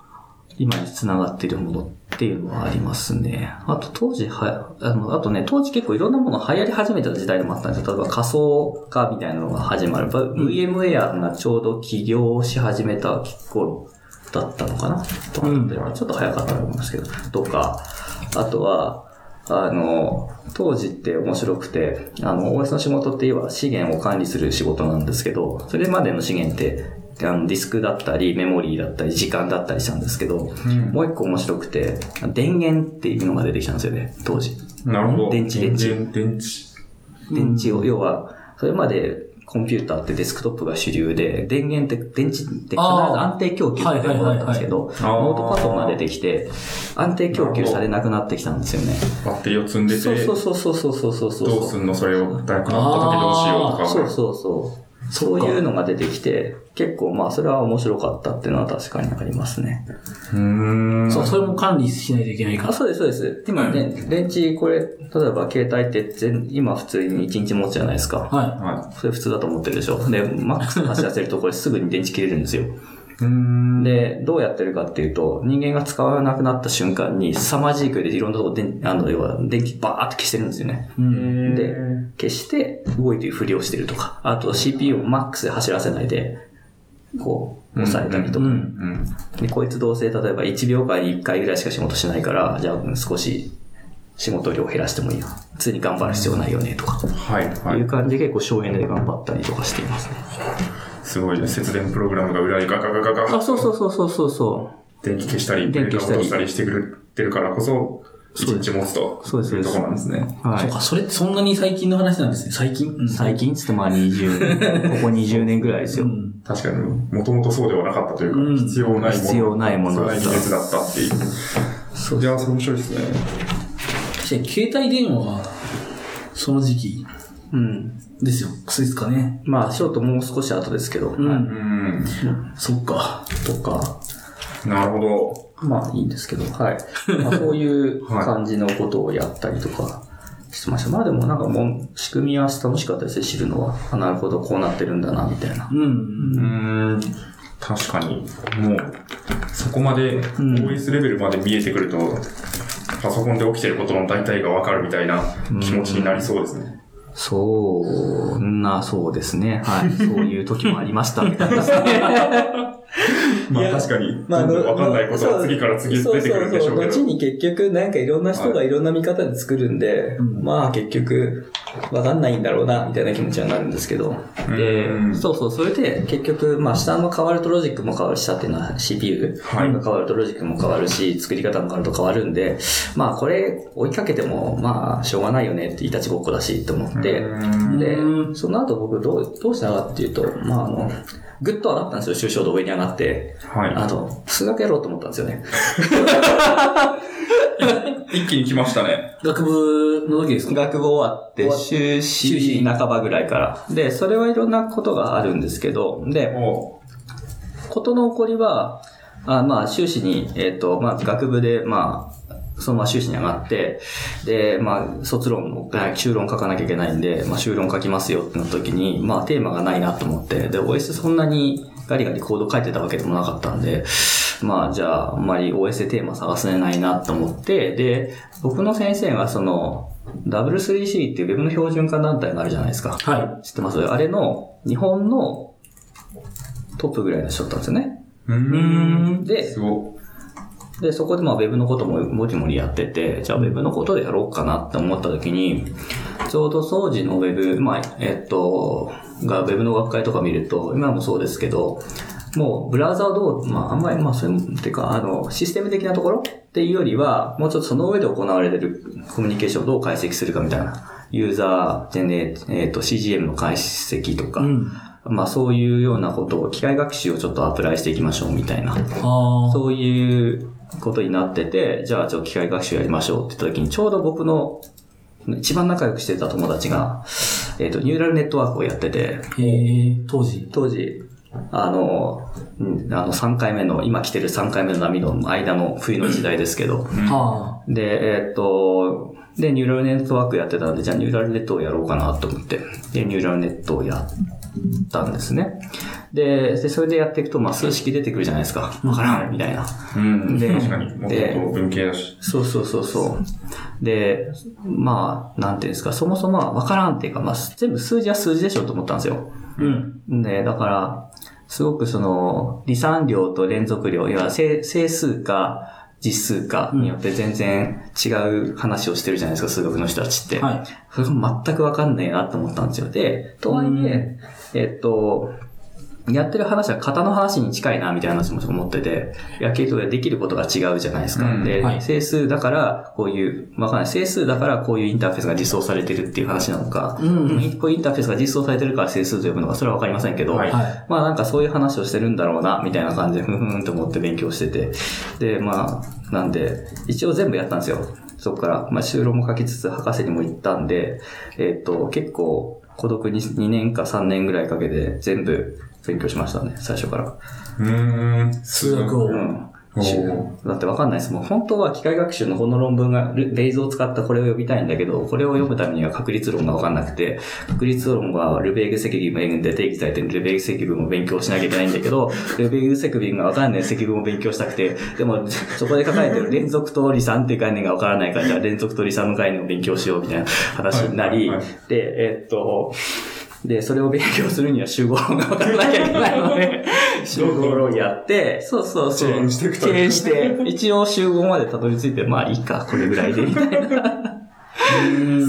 今に繋がっているものっていうのはありますね。あと当時は、あの、あとね、当時結構いろんなもの流行り始めた時代でもあったんですよ。例えば仮想化みたいなのが始まる。ば VMware がちょうど起業し始めた頃だったのかなとか、うんちょっと早かったと思いますけど。とか、あとは、あの、当時って面白くて、あの、OS の仕事って言えば資源を管理する仕事なんですけど、それまでの資源って、あのディスクだったり、メモリーだったり、時間だったりしたんですけど、うん、もう一個面白くて、電源っていうのが出てきたんですよね、当時。なるほど。電池、電池。電池。電池を、要は、それまでコンピューターってデスクトップが主流で、電源って、電池って必ず安定供給されるもだったんですけど、ノートパソコンが出てきて、安定供給されなくなってきたんですよね。バッテリーを積んでて、そうそうそうそうそうそうそう。どうすんのそれを、なくなった時どうしようとか。そうそうそう。そういうのが出てきて、結構まあそれは面白かったっていうのは確かにありますね。うーん。そう、それも管理しないといけないかあ、ら。そうです、そうです。今ね、電池これ、例えば携帯って全今普通に1日持つじゃないですか。ははそれ普通だと思ってるでしょ。で、マックス走らせるとこれすぐに電池切れるんですよ。で、どうやってるかっていうと、人間が使わなくなった瞬間に、凄まじい勢いでいろんなとこで、あの、要は電気バーって消してるんですよね。で、消して動いてるふりをしてるとか、あと CPU をマックスで走らせないで、こう、抑えたりとか。で、こいつどうせ例えば1秒間に1回ぐらいしか仕事しないから、じゃあ少し仕事量減らしてもいいよ。普通に頑張る必要ないよね、とか。はい、はいいう。感じで結構省エネで頑張ったりとかしていますね。すごいね。節電プログラムが裏にガガガガガあ、そうそうそうそうそうそう。電気消したり、電気消したり落としたりしてくれてるからこそ、一日持つと。そうですいうところなんですね。はい。そうか、それってそんなに最近の話なんですね。最近？うん最近つってまあ20、ここ20年ぐらいですよ。うん。確かに、もともとそうではなかったというか、うん必要ないもの。必要ないものだった必要ない技術だったっていう。そういや、それ面白いですね。確かに携帯電話は、その時期うん。ですよ。そうですかね。まあ、ショートもう少し後ですけど、うんはいうん。そっか。とか、なるほど。まあいいんですけど、はい。まあそういう 感じのことをやったりとかしてました。まあでもなんかもう仕組みは楽しかったですね、知るのは。あ、なるほど、こうなってるんだな、みたいな。うん。うん。確かに、もう、そこまで、OS レベルまで見えてくると、パソコンで起きてることの大体がわかるみたいな気持ちになりそうですね。そうな、そうですね。はい。そういう時もありました、みたいな。まあ確かに、どんどんわかんないことは次から次へ出てくるんでしょうけど。後に結局なんかいろんな人がいろんな見方で作るんで、うんまあ結局わかんないんだろうな、みたいな気持ちはなるんですけど。でう、んそうそう、それで結局、まあ下の変わるとロジックも変わるし、下っていうのは CPU はいが変わるとロジックも変わるし、作り方も変わると変わるんで、まあこれ追いかけても、まあしょうがないよねっていたちごっこだしと思って、うんでう、んその後僕どう、どうしたかっていうと、まああの、ぐっと上がったんですよ、抽象度上に上がって。はい。あと、数学やろうと思ったんですよね。一気に来ましたね。学部の時ですか？学部終わって、終わっ修士半ばぐらいから。で、それはいろんなことがあるんですけど、で、おことの起こりは、あまあ、修士に、えっ、と、まあ、学部で、まあ、そのまま修士に上がって、で、まあ、卒論の、あ修論書かなきゃいけないんで、まあ、修論書きますよってなった時に、まあ、テーマがないなと思って、で、OS そんなにガリガリコード書いてたわけでもなかったんで、まあ、じゃあ、あんまり OS でテーマ探せないなと思って、で、僕の先生がその、W3C っていう Web の標準化団体があるじゃないですか。は知ってます？あれの、日本のトップぐらいの人だったんですよね。うん。ん。で、で、そこでまあ Web のことももりもりやってて、じゃあ Web のことでやろうかなって思った時に、ちょうど掃除の Web、まあ、えっと、が Web の学会とか見ると、今もそうですけど、もうブラウザをどう、まああんまり、まあそういう、っていうか、あの、システム的なところっていうよりは、もうちょっとその上で行われてるコミュニケーションをどう解析するかみたいな、ユーザー、ジェネ、えっと、CGM の解析とか、うん。まあそういうようなことを機械学習をちょっとアプライしていきましょうみたいな。そういうことになってて、じゃあ、ちょっと機械学習やりましょうって言った時に、ちょうど僕の一番仲良くしてた友達が、えっ、と、ニューラルネットワークをやってて、へえ、当時。当時、あの、うんあの3回目の、今来てる3回目の波の間の冬の時代ですけど、はで、えっ、と、で、ニューラルネットワークやってたんで、じゃあニューラルネットをやろうかなと思って、で、ニューラルネットをやったんですね。で、でそれでやっていくと、まあ、数式出てくるじゃないですか。わからんみたいな。い。うん。で確かに。もともと文系だし。そうそうそうそう。で、まあ、なんていうんですか、そもそもはわからんっていうか、まあ、全部数字は数字でしょと思ったんですよ。あ。うん。で、だから、すごくその、離散量と連続量、いわ整数か実数かによって全然違う話をしてるじゃないですか、数学の人たちって。はい。それが全くわかんないなと思ったんですよ。で、とはいえ、えっと、やってる話は型の話に近いな、みたいな話も思ってて、野球とできることが違うじゃないですか。うんで、はい整数だから、こういう、わかんない。整数だからこういうインターフェースが実装されてるっていう話なのか、うんこういうインターフェースが実装されてるから整数と呼ぶのか、それはわかりませんけど、はいはい。まあなんかそういう話をしてるんだろうな、みたいな感じで、ふんふんと思って勉強してて。で、まあ、なんで、一応全部やったんですよ。そこから、まあ修論も書きつつ、博士にも行ったんで、えっ、と、結構、孤独に2年か3年ぐらいかけて全部勉強しましたね、最初から。うーん。数学を。うん。だってわかんないです。もう本当は機械学習のこの論文が、レレイズを使ったこれを読みたいんだけど、これを読むためには確率論がわかんなくて、確率論はルベーグ積分で定義されてるルベーグ積分を勉強しなきゃいけないんだけど、ルベーグ積分がわかんない積分を勉強したくて、でもそこで書かれてる連続と離散っていう概念がわからないから、じゃあ連続と離散の概念を勉強しようみたいな話になり、はいはいで、えっと、で、それを勉強するには集合論が分からなきゃいけないので、集合論やって、そうそうそう。チェーンしていくとチェーンして、一応集合までたどり着いて、まあいいか、これぐらいで、みたいな。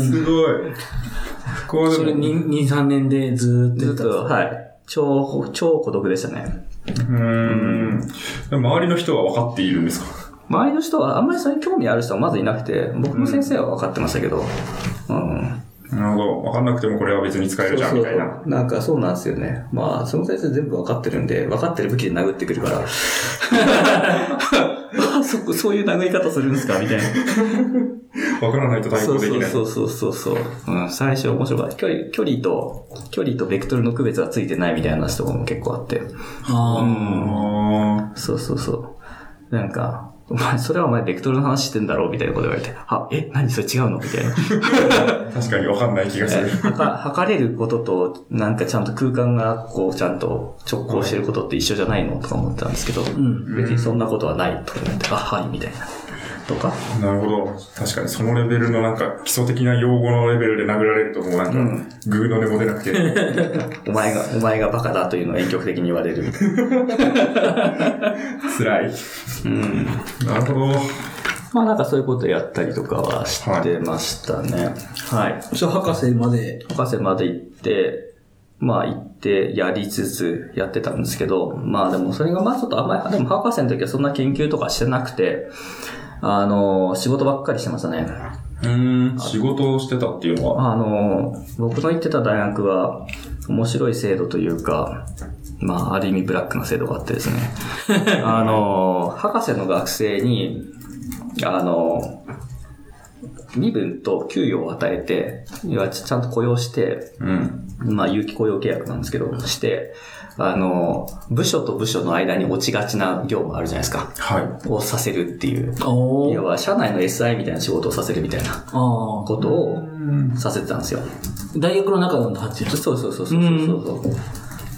すごい。こうそれでも、2、2 3年でずーっとずっと、はい。超、超孤独でしたね。うーん。周りの人は分かっているんですか？周りの人は、あんまりそれに興味ある人はまずいなくて、僕の先生は分かってましたけど、うん。なるほど。分かんなくてもこれは別に使えるじゃん、みたいな。そうなんかそうなんですよね。まあ、その先生全部分かってるんで、分かってる武器で殴ってくるから。あそこ、そういう殴り方するんですかみたいな。分からないと対そう抗できない。そうそうそうそう。うん、最初面白かった。距離、距離と、距離とベクトルの区別がついてないみたいな話とかも結構あって。ああそうそうそう。なんか、お前、それはお前ベクトルの話してんだろうみたいなこと言われて。あ、え、何それ違うの？みたいな。ー 確かに分かんない気がする。測測れることと、なんかちゃんと空間が、こう、ちゃんと直行してることって一緒じゃないの？とか思ってたんですけど、ん別にそんなことはないとか言って、あ、はい、みたいな。とか？なるほど。確かにそのレベルのなんか基礎的な用語のレベルで殴られるともうなんか、うんグーの音も出なくて。お前が、お前がバカだというのを遠曲的に言われる。辛い。うん。なるほど。まあなんかそういうことやったりとかはしてましたね。はい。あ。じゃあ博士まで？博士まで行って、まあ行ってやりつつやってたんですけど、まあでもそれがまあちょっとあんまり、でも博士の時はそんな研究とかしてなくて、あの、仕事ばっかりしてましたね。うーん。仕事をしてたっていうのは？あの、僕の行ってた大学は面白い制度というか、まあある意味ブラックな制度があってですね。あの、博士の学生に、あの、身分と給与を与えて、いわゆるちゃんと雇用して、うん。まあ、有期雇用契約なんですけど、して、あの、部署と部署の間に落ちがちな業務あるじゃないですか。はい。をさせるっていう。おー。要は、社内の SI みたいな仕事をさせるみたいなあことをさせてたんですよ。あ。大学の中の発注。そうそうそうそうそうそ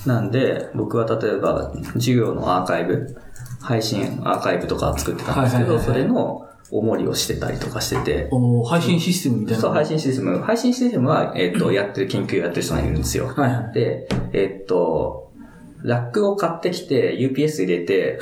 う。なんで、僕は例えば、授業のアーカイブ、配信アーカイブとか作ってたんですけど、それの、重りをしてたりとかしてて、おー配信システムみたいな。そう、配信システム。配信システムは、えっ、と、やってる、研究やってる人がいるんですよ。はいはい。で、えっ、と、ラックを買ってきて、UPS 入れて、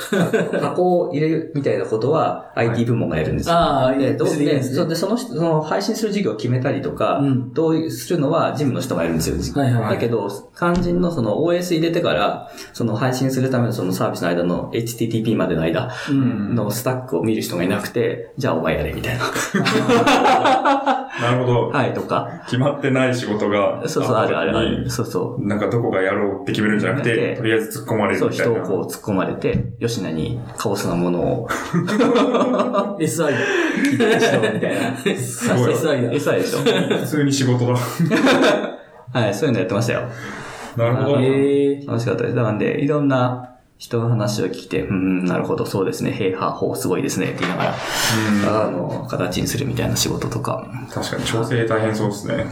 箱を入れるみたいなことは IT 部門がやるんですよ。ああ、で、どうで、そうでその人、その配信する事業を決めたりとか、うんどうするのは事務の人がやるんですよ。はいはいだけど、肝心のその OS 入れてから、その配信するためのそのサービスの間の HTTP までの間うん。のスタックを見る人がいなくて、じゃあお前やれみたいな。なるほど。はい、とか。決まってない仕事が、そうそう、あるあるある。そうそう。なんかどこがやろうって決めるんじゃなくて、でとりあえず突っ込まれるそう、みたいな。人をこう突っ込まれて、吉野にカオスなものを SI 聞いてしろみたいな。すごい。SI だ。SI でしょ。普通に仕事だ。はい、そういうのやってましたよ。なるほど。えー。楽しかったです。なんで、いろんな人の話を聞いて、うん、なるほど、そうですね、平和法すごいですね、って言いながら、あの、形にするみたいな仕事とか。確かに調整大変そうですね。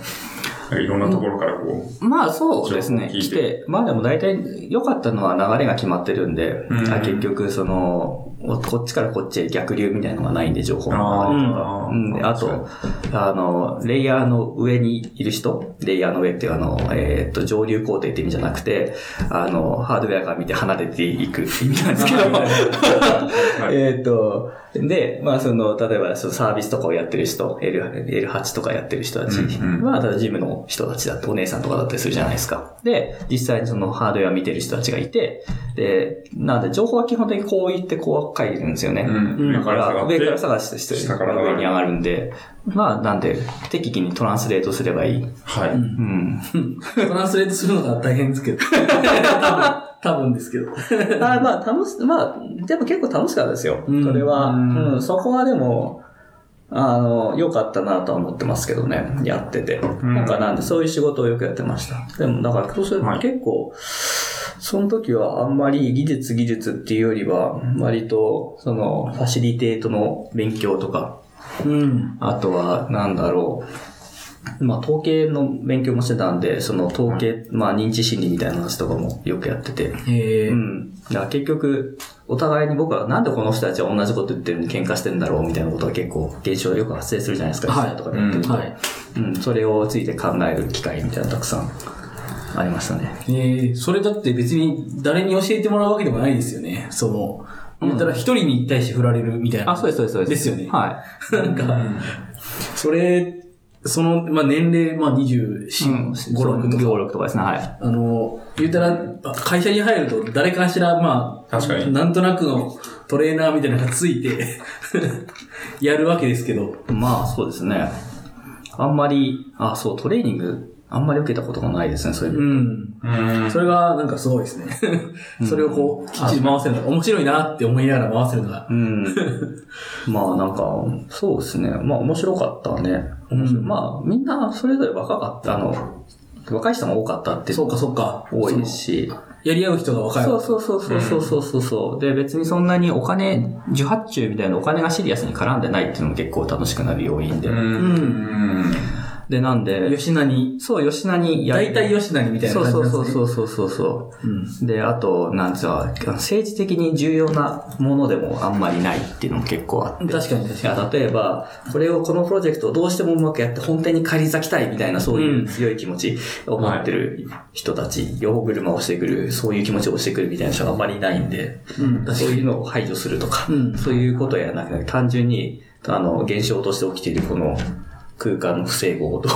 いろんなところからこまあそうですね、来て、まあでも大体良かったのは流れが決まってるんで、うん。あ結局その、こっちからこっちへ逆流みたいなのがないんで、情報の流れとか。うん、であと、あの、レイヤーの上にいる人、レイヤーの上っていうあの、えーっと、上流工程って意味じゃなくて、あの、ハードウェアから見て離れていく意味なんですけど、はい。えーっと、で、まあその、例えばそのサービスとかをやってる人、L、L8 とかやってる人たちうんうん。は、ただジムの人たちだってお姉さんとかだったりするじゃないですか。で、実際にそのハードウェア見てる人たちがいて、で、なんで情報は基本的にこう言ってこう書いてるんですよね。うんだから、上から探しして下から上がる上に上がるんで、まあなんで、適宜にトランスレートすればいい。はい。うん。トランスレートするのが大変ですけど。多分、ですけど。あまあ楽し、まあ、でも結構楽しかったですよ。うんそれは、ううんん、そこはでも、あの、良かったなとは思ってますけどね、やってて。んなんかなんで、そういう仕事をよくやってました。でも、だから、そうするとはい結構、その時はあんまり技術技術っていうよりは、割と、その、ファシリテートの勉強とか、うん。あとは、なんだろう。まあ、統計の勉強もしてたんで、その統計、まあ、認知心理みたいな話とかもよくやってて。えー。うん。だから結局、お互いに僕はなんでこの人たちは同じこと言ってるのに喧嘩してんだろうみたいなことが結構現象よく発生するじゃないですか。はい実際とかでやってるとはい。うん。それをついて考える機会みたいなのたくさんありましたね。えー、それだって別に誰に教えてもらうわけでもないですよね。その、言ったら一人に対して振られるみたいな。あ、そうです、そうです、そうです。ですよねはなんか、それ、その、まあ、年齢、まあ、24、い。5、6と5、か。6とかですね、はい。あの、言ったら、会社に入ると誰かしら、まあ、確かになんとなくのトレーナーみたいなのがついて、やるわけですけど。まあ、そうですね。あんまり、あ、そう、トレーニング、あんまり受けたことがないですね、そういう。うん。それがなんかすごいですね。それをこう、きっちり回せるのが、面白いなって思いながら回せるのが。うん。まあなんか、そうですね。まあ面白かったね。面白い。まあみんなそれぞれ若かった、あの、若い人が多かったって。そうかそうか。多いし。やり合う人が若い。そうそうそうそうそうそうそう、で、別にそんなにお金、受発注みたいなお金がシリアスに絡んでないっていうのも結構楽しくなる要因で。うん。うん。で、なんで、吉名に、そう、吉名にやる大体吉名にみたいなそう感じそうなんですね。そうそうそうそう。うん。で、あと、なんつうか、政治的に重要なものでもあんまりないっていうのも結構あって。確かに確いかや、例えば、これを、このプロジェクトをどうしてもうまくやって本店に借り咲きたいみたいなそういう強い気持ちを持ってる人たち、横車をしてくる、そういう気持ちをしてくるみたいな人があんまりいないんで、に。うん。そういうのを排除するとか、うんそういうことやなくて、単純に、あの、現象として起きているこの空間の不整合と、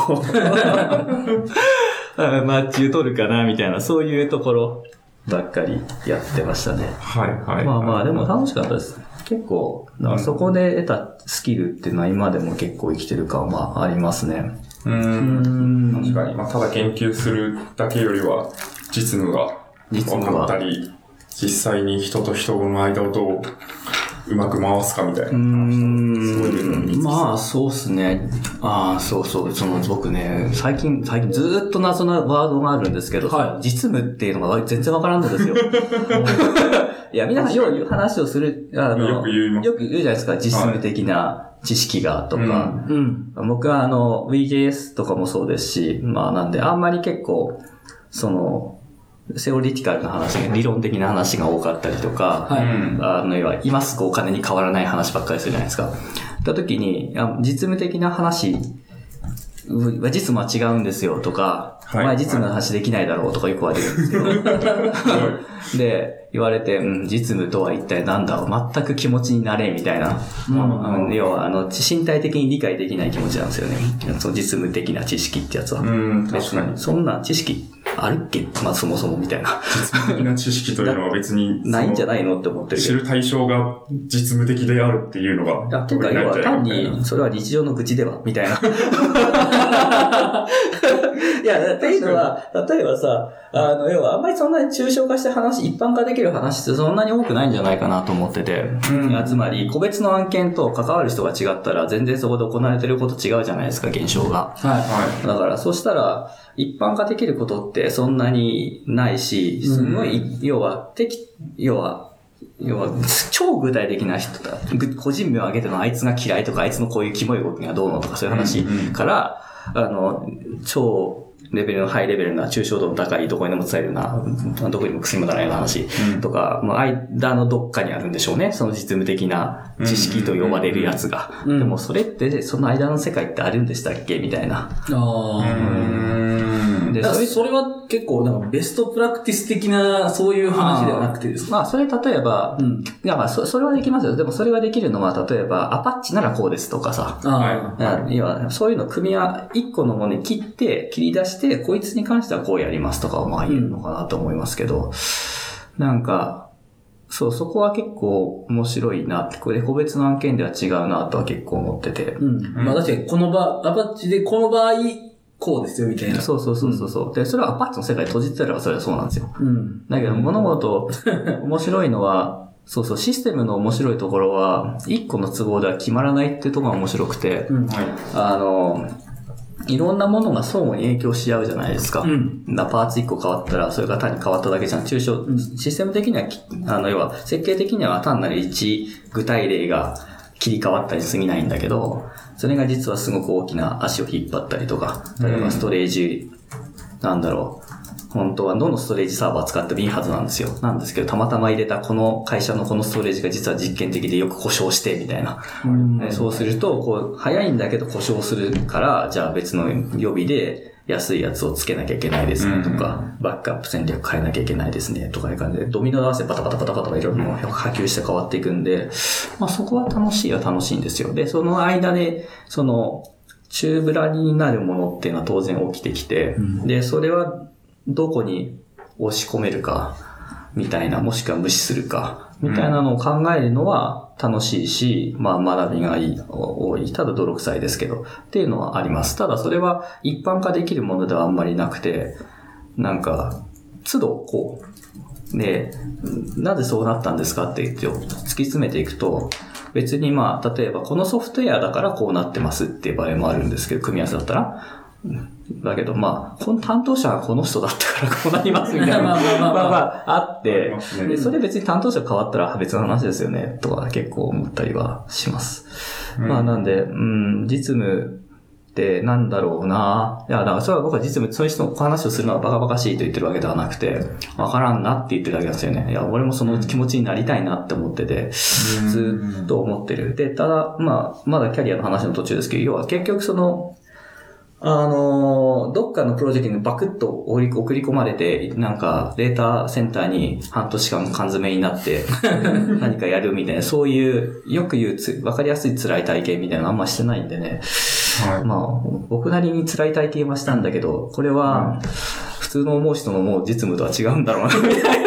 あマッチを取るかな、みたいな、そういうところばっかりやってましたね。はい、はい。まあまあ、でも楽しかったです。結構、だからそこで得たスキルっていうのは今でも結構生きてる感はありますね。う。うんん。確かに。まあ、ただ研究するだけよりは、実務が分実務はかったり、実際に人と人の間をどううまく回すかみたいな。そういうのまあそうっすね。ああ、そうそう。その僕ね、最近、最近ずーっと謎なワードがあるんですけど、はい実務っていうのが全然わからんのですよ。いや、皆さんよう話をする、あの、よく言いますよく言うじゃないですか、実務的な知識がとか。うん。僕はあの、VJS とかもそうですし、まあなんで、あんまり結構、その、セオリティカルな話が、理論的な話が多かったりとか、はいうんあの、要は、今すぐお金に変わらない話ばっかりするじゃないですか。った時に、実務的な話、う実務は違うんですよとか、はいお前実務の話できないだろうとかよく言われるんですけど、で、言われて、うん、実務とは一体何だ全く気持ちになれ、みたいな。うん要は、あの、身体的に理解できない気持ちなんですよね。その実務的な知識ってやつは。うん、確かに。そんな知識あるっけ？まあそもそもみたいな。実務的な知識というのは別に、ないんじゃいないのって思ってる。知る対象が実務的であるっていうのが、あ、てか、要は単に、それは日常の愚痴では、みたいな。いや、っていうのは、例えばさ、あの、要は、あんまりそんなに抽象化した話、一般化できる話ってそんなに多くないんじゃないかなと思ってて。うん。つまり、個別の案件と関わる人が違ったら、全然そこで行われてること違うじゃないですか、現象が。ははだから、そしたら、一般化できることってそんなにないし、すごい、要は、適、要は、要は、超具体的な人だ。ぐ個人名を挙げてのあいつが嫌いとか、あいつのこういうキモい動きがどうのとかそういう話から、あの、超レベルのハイレベルな抽象度の高いどこにでも伝えるような、どこにも薬もならないような話うんとか、まあ、間のどっかにあるんでしょうね。その実務的な知識と呼ばれるやつが。うんでもそれって、その間の世界ってあるんでしたっけ？みたいな。い。ああ。で、それそれは結構、なんかベストプラクティス的な、そういう話ではなくてですか？まあ、それ例えば、うん。いや、まあ、そそれはできますよ。でも、それができるのは、例えば、アパッチならこうですとかさ。ああ。いや要は、そういうの組み合わ、一個のものに切って、切り出して、こいつに関してはこうやりますとかは、まあ言えるのかなと思いますけど、なんか、そう、そこは結構面白いなって、これ個別の案件では違うなとは結構思ってて。うん。まあ確かに、この場、アパッチでこの場合、こうですよ、みたいな。そうそうそうそうそう。で、それはアパッチの世界閉じてたらそれはそうなんですよ。うん。だけど、物事、面白いのは、そうそう、システムの面白いところは、一個の都合では決まらないっていうところが面白くて、うん。はい。あの、いろんなものが相互に影響し合うじゃないですか。うん。なパーツ1個変わったら、それが単に変わっただけじゃん。抽象、システム的にはき、あの、要は、設計的には単なる一具体例が切り替わったりすぎないんだけど、それが実はすごく大きな足を引っ張ったりとか、例えばストレージ、なんだろう。本当はどのストレージサーバー使ってもいいはずなんですよ。なんですけど、たまたま入れたこの会社のこのストレージが実は実験的でよく故障して、みたいな。うそうすると、こう、早いんだけど故障するから、じゃあ別の予備で安いやつをつけなきゃいけないですねとか、バックアップ戦略変えなきゃいけないですねとかいう感じで、ドミノ合わせバタバタバタバタいろいろ波及して変わっていくんで、まあそこは楽しいは楽しいんですよ。で、その間で、その、中ブラになるものっていうのは当然起きてきて、で、それはどこに押し込めるか、みたいな、もしくは無視するか、みたいなのを考えるのは楽しいし、まあ学びがいい、多い。ただ泥臭いですけど、っていうのはあります。ただそれは一般化できるものではあんまりなくて、なんか、都度こう、で、なぜそうなったんですかって言って突き詰めていくと、別にまあ、例えばこのソフトウェアだからこうなってますっていう場合もあるんですけど、組み合わせだったら。だけどまあ、この担当者がこの人だったからこうなりますみたいな。まあまあまあまあまあまあ、あっあてねで、それ別に担当者変わったら別の話ですよね、とか結構思ったりはします。うんまあなんで、うん、実務ってなんだろうな。いや、だからそれは僕は実務、そういう人の話をするのはバカバカしいと言ってるわけではなくて、わからんなって言ってるだけなんですよね。いや、俺もその気持ちになりたいなって思ってて、ずっと思ってる。で、ただ、まあ、まだキャリアの話の途中ですけど、要は結局その、あのー、どっかのプロジェクトにバクッと送り送り込まれて、なんかデータセンターに半年間缶詰になって、何かやるみたいな、そういう、よく言うつ、わかりやすい辛い体験みたいなのあんましてないんでね。はい。まあ、僕なりに辛い体験はしたんだけど、これは、普通の思う人のもう実務とは違うんだろうな、みたいな。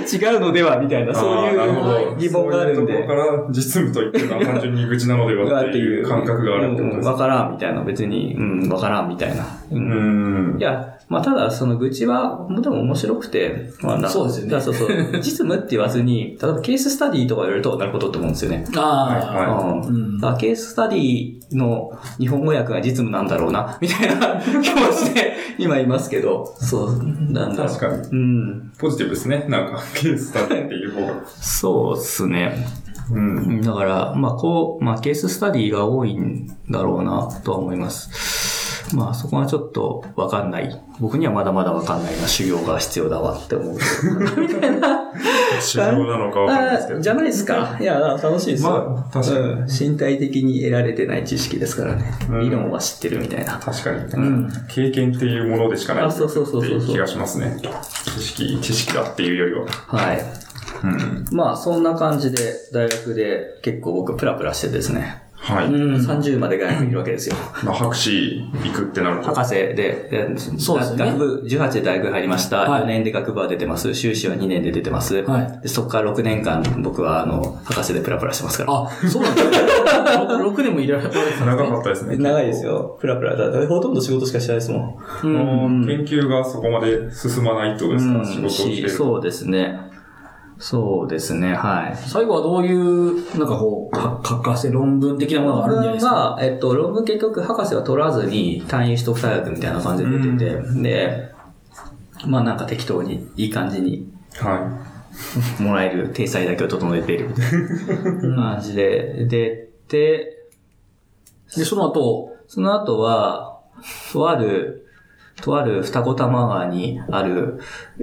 違うのでは、みたいな、そういう疑問があるんでそういう。ところから実務と言ってるのは単純に愚痴なのではっていう感覚があるってことですわからんみたいな、別に、うん、わからんみたいな。ううんんい。や、まあ、ただ、その愚痴は、でも面白くて、まあなそうですよねそうそう。実務って言わずに、例えばケーススタディとかやると、なるほどって思うんですよね。ああ。はうんうんだケーススタディの日本語訳が実務なんだろうな、みたいな 気持ちで今いますけど、そう、なんだ。確かに。うん。ポジティブですね。なんか、ケースタディっていう方が。そうっすね。うん。だから、まあ、こう、まあ、ケーススタディが多いんだろうな、とは思います。まあそこはちょっとわかんない。僕にはまだまだわかんないな、修行が必要だわって思う。みたいな。修行なのかわかんないですけど。じゃないですか。いや、楽しいですよ。まあ確かにうん身体的に得られてない知識ですからね。うん理論は知ってるみたいな。確かに、ん経験っていうものでしかないあそうそうそうそうっていう気がしますね。知識、知識だっていうよりは。はい。うん。まあそんな感じで、大学で結構僕プラプラしてですね。はい。うん。30まで大学にいるわけですよ。まあ、博士行くってなると。博士で、でそうですよね学部、18で大学入りました。はい4年で学部は出てます。修士は2年で出てます。はいでそこから6年間僕はあの、博士でプラプラしてますから。あ、そうなんですね。6年もいられるんですね。長かったですね。長いですよ。プラプラ。だほとんど仕事しかしてないですもん。うん。研究がそこまで進まないってことですか、仕事をしてる。しそうですね。そうですね、はい。最後はどういう、なんかこう、か書かせ論文的なものがあるんじゃないですか？まあ、えっと、論文結局博士は取らずに単位取得大学みたいな感じで出てて、で、まあなんか適当にいい感じには もらえる体裁だけを整えているみたいな 感じで出て、で、その後、その後は、とある、とある二子玉川にある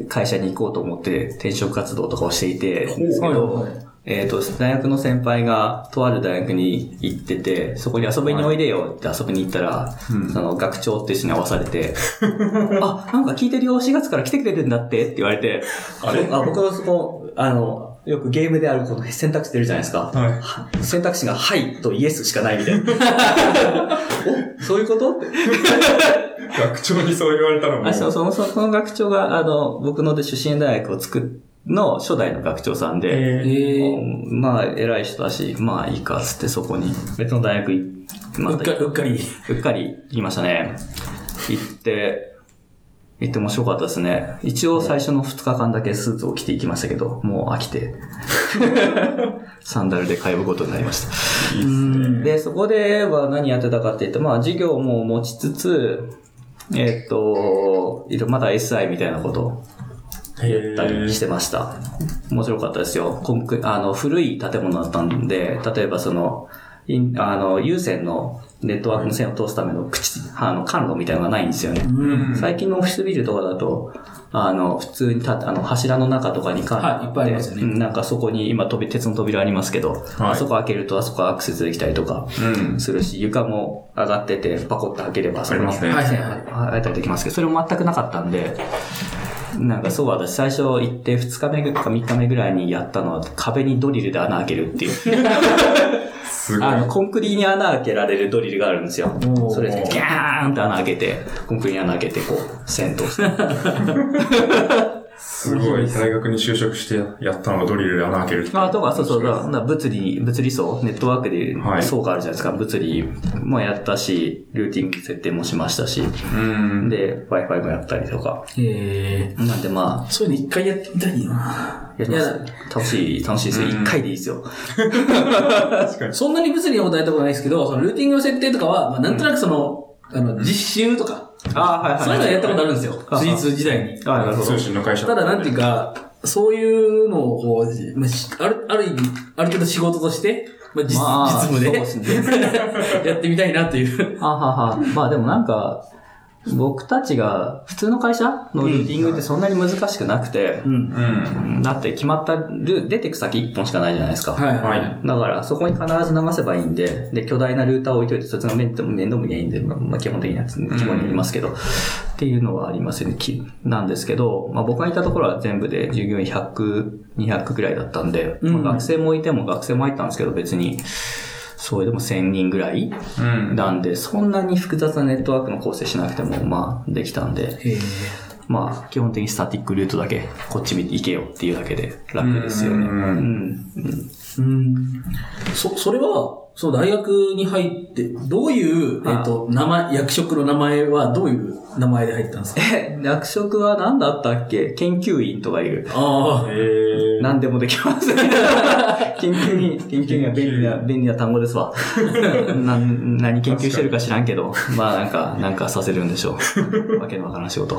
会社に行こうと思って転職活動とかをしていて、ですけど、はいはいえっ、と、大学の先輩がとある大学に行ってて、そこに遊びにおいでよって遊びに行ったら、うんその学長って人に会わされて、あ、なんか聞いてるよ、4月から来てくれるんだってって言われて、あれ？あ僕はそこ、あの、よくゲームであるこの選択肢出るじゃないですか。い。はい。選択肢がはいとイエスしかないみたいな。お、そういうこと？って。学長にそう言われたらもう。あ、そう、その、その学長が、あの、僕ので出身大学を作っ、の初代の学長さんで、えーまあ、偉い人だし、まあいいか、つってそこに、別の大学行ー、まうっかり、うっかり。うっかり行きましたね。行って、行って面白かったですね。一応最初の2日間だけスーツを着て行きましたけど、もう飽きて、サンダルで通うことになりました。いいっすね。で、そこでは何やってたかって言って、まあ授業も持ちつつ、えっ、と、まだ SI みたいなことをやったりしてました。面白かったですよ。コンクあの、古い建物だったんで、例えばその、あの、有線のネットワークの線を通すための口、あの、管路みたいなのがないんですよね。うん。最近のオフィスビルとかだと、あの、普通にた、あの、柱の中とかに管路はいいっぱいありますよねうんなんかそこに今、飛び、鉄の扉ありますけど、あそこ開けるとあそこアクセスできたりとかうん。するし、床も上がってて、パコッと開ければそこにね。はいはいはい。開いたりできますけど、それも全くなかったんで、なんかそう私最初行って2日目か3日目ぐらいにやったのは壁にドリルで穴開けるっていう。すごい。あの、コンクリに穴開けられるドリルがあるんですよそれでギャーンって穴開けて、コンクリに穴開けてこう、線通して。すごい。大学に就職してやったのがドリルで穴開ける。あとか、そうそう、だから物理、物理層、ネットワークではい層があるじゃないですか。物理もやったし、ルーティング設定もしましたし、うん。で、Wi-Fi もやったりとか。えなんでまー、そういうの一回やってみたいな。あ、やりますいや。楽しい、楽しいですよ。うん一回でいいですよ。確かに。そんなに物理のことやったことないですけど、そのルーティングの設定とかは、まあ、なんとなくその、あの、実習とか、あはいそういうのはやったことあるんですよ。あ富士通時代に。あなるほど通。信の会社。ただ、なんていうか、そういうのをこう、まあしある、ある意味、ある程度仕事として、まあ、実まあ実務でね。やってみたいなという。あはは。まあでもなんか、僕たちが、普通の会社のルーティングってそんなに難しくなくて、うん。うん。だって決まったル、出てく先1本しかないじゃないですか。はいははいい。だから、そこに必ず流せばいいんで、で、巨大なルーターを置いといて、そっちの面倒面倒見りゃいいんで、まあ、まあ基本的なやつ、基本にいますけど、っていうのはありますよね。きなんですけど、まあ僕がいたところは全部で従業員100、200ぐらいだったんで、うんまあ学生もいても学生も入ったんですけど、別に、それでも1000人ぐらいうん。なんで、そんなに複雑なネットワークの構成しなくても、まあ、できたんで。まあ、基本的にスタティックルートだけ、こっち見て行けよっていうだけで楽ですよね。ううんん。うん。そ、それは、そう、大学に入って、どういう、えっ、と、名前、役職の名前はどういう名前で入ったんですか？え、役職は何だったっけ？研究員とかいる。ああ。えー。何でもできます。研究員、研究員は便利な、便利な単語ですわ。な何研究してるか知らんけど、まあなんか、なんかさせるんでしょう。わけのわからん仕事。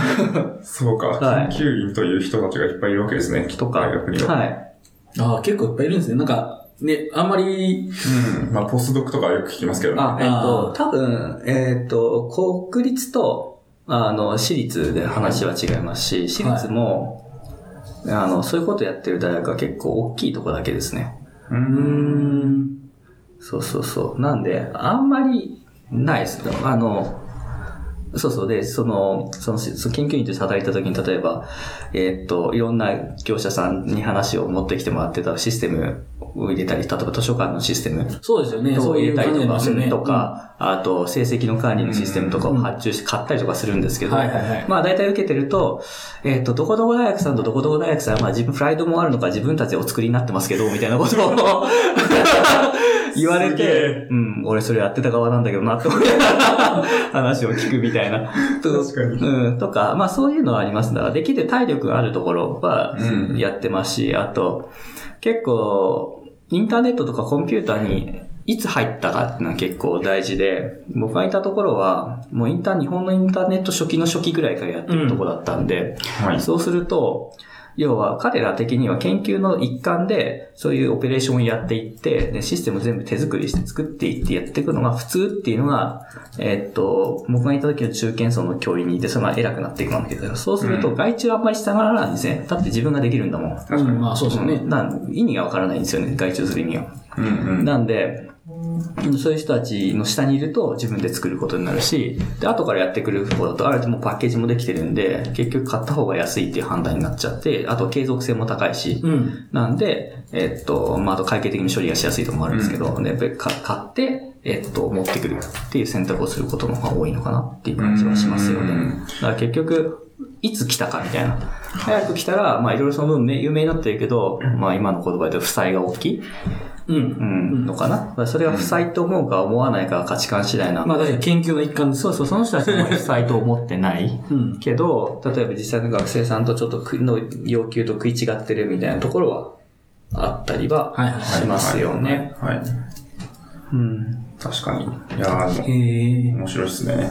そうか。はい研究員という人たちがいっぱいいるわけですね。とか、大学には。はい。ああ、結構いっぱいいるんですね。なんか、ね、あんまり、うん。まあ、ポスドクとかよく聞きますけどね。あ、えっと多分、えっと、国立と、あの、私立で話は違いますし、私立も、あの、そういうことやってる大学は結構大きいとこだけですね。う。うんん。そうそうそう。なんで、あんまりないですよ。あの、そうそう。で、その、その、その研究員として働いた時に、例えば、えーっと、いろんな業者さんに話を持ってきてもらってたシステムを入れたり、例えば図書館のシステムそうですよね。をそういう感じ入れたりとか、ですよね。とか、あと、成績の管理のシステムとかを発注して買ったりとかするんですけど、はいはいはいまあ大体受けてると、えーっと、どこどこ大学さんとどこどこ大学さんは、まあ自分プライドもあるのか自分たちでお作りになってますけど、みたいなことを 言われてえ、うん、俺それやってた側なんだけどなって思いながら話を聞くみたいな。確かにうん、とか、まあそういうのはあります。だからできる体力があるところはうんやってますし、あと、結構、インターネットとかコンピューターにいつ入ったかっていうのは結構大事で、僕がいたところは、もうインター、日本のインターネット初期の初期ぐらいからやってるところだったんで、はい。そうすると、要は彼ら的には研究の一環でそういうオペレーションをやっていって、でシステムを全部手作りして作っていってやっていくのが普通っていうのが、えーっと、僕がいた時の中堅層の教員にいて、それが偉くなっていくわけだから、そうするとうん外注あんまりしたがらないんですね。だって自分ができるんだもん。確かに。うんまあそうですよね。意味がわからないんですよね、外注する意味は。うんうん。なんで、そういう人たちの下にいると自分で作ることになるし、で、後からやってくる方だと、あれでもうパッケージもできてるんで、結局買った方が安いっていう判断になっちゃって、あと継続性も高いし、うん。なんで、えっと、まあ、あと会計的に処理がしやすいところもあるんですけど、でやっぱりか買って、えっと、持ってくるっていう選択をすることの方が多いのかなっていう感じはしますよねうん。だから結局、いつ来たかみたいな。早く来たら、まあ、いろいろその分ね有名になってるけど、まあ、今の言葉で負債が大きい。うん。うん、のかな？まあそれが負債と思うか思わないかは価値観次第な。まあ確かに研究の一環です。そうそう、その人たちも 負債と思ってない。うん。けど、例えば実際の学生さんとちょっとくの要求と食い違ってるみたいなところはあったりはしますよね。はい。はい。うん。確かに。いやー、面白いですね。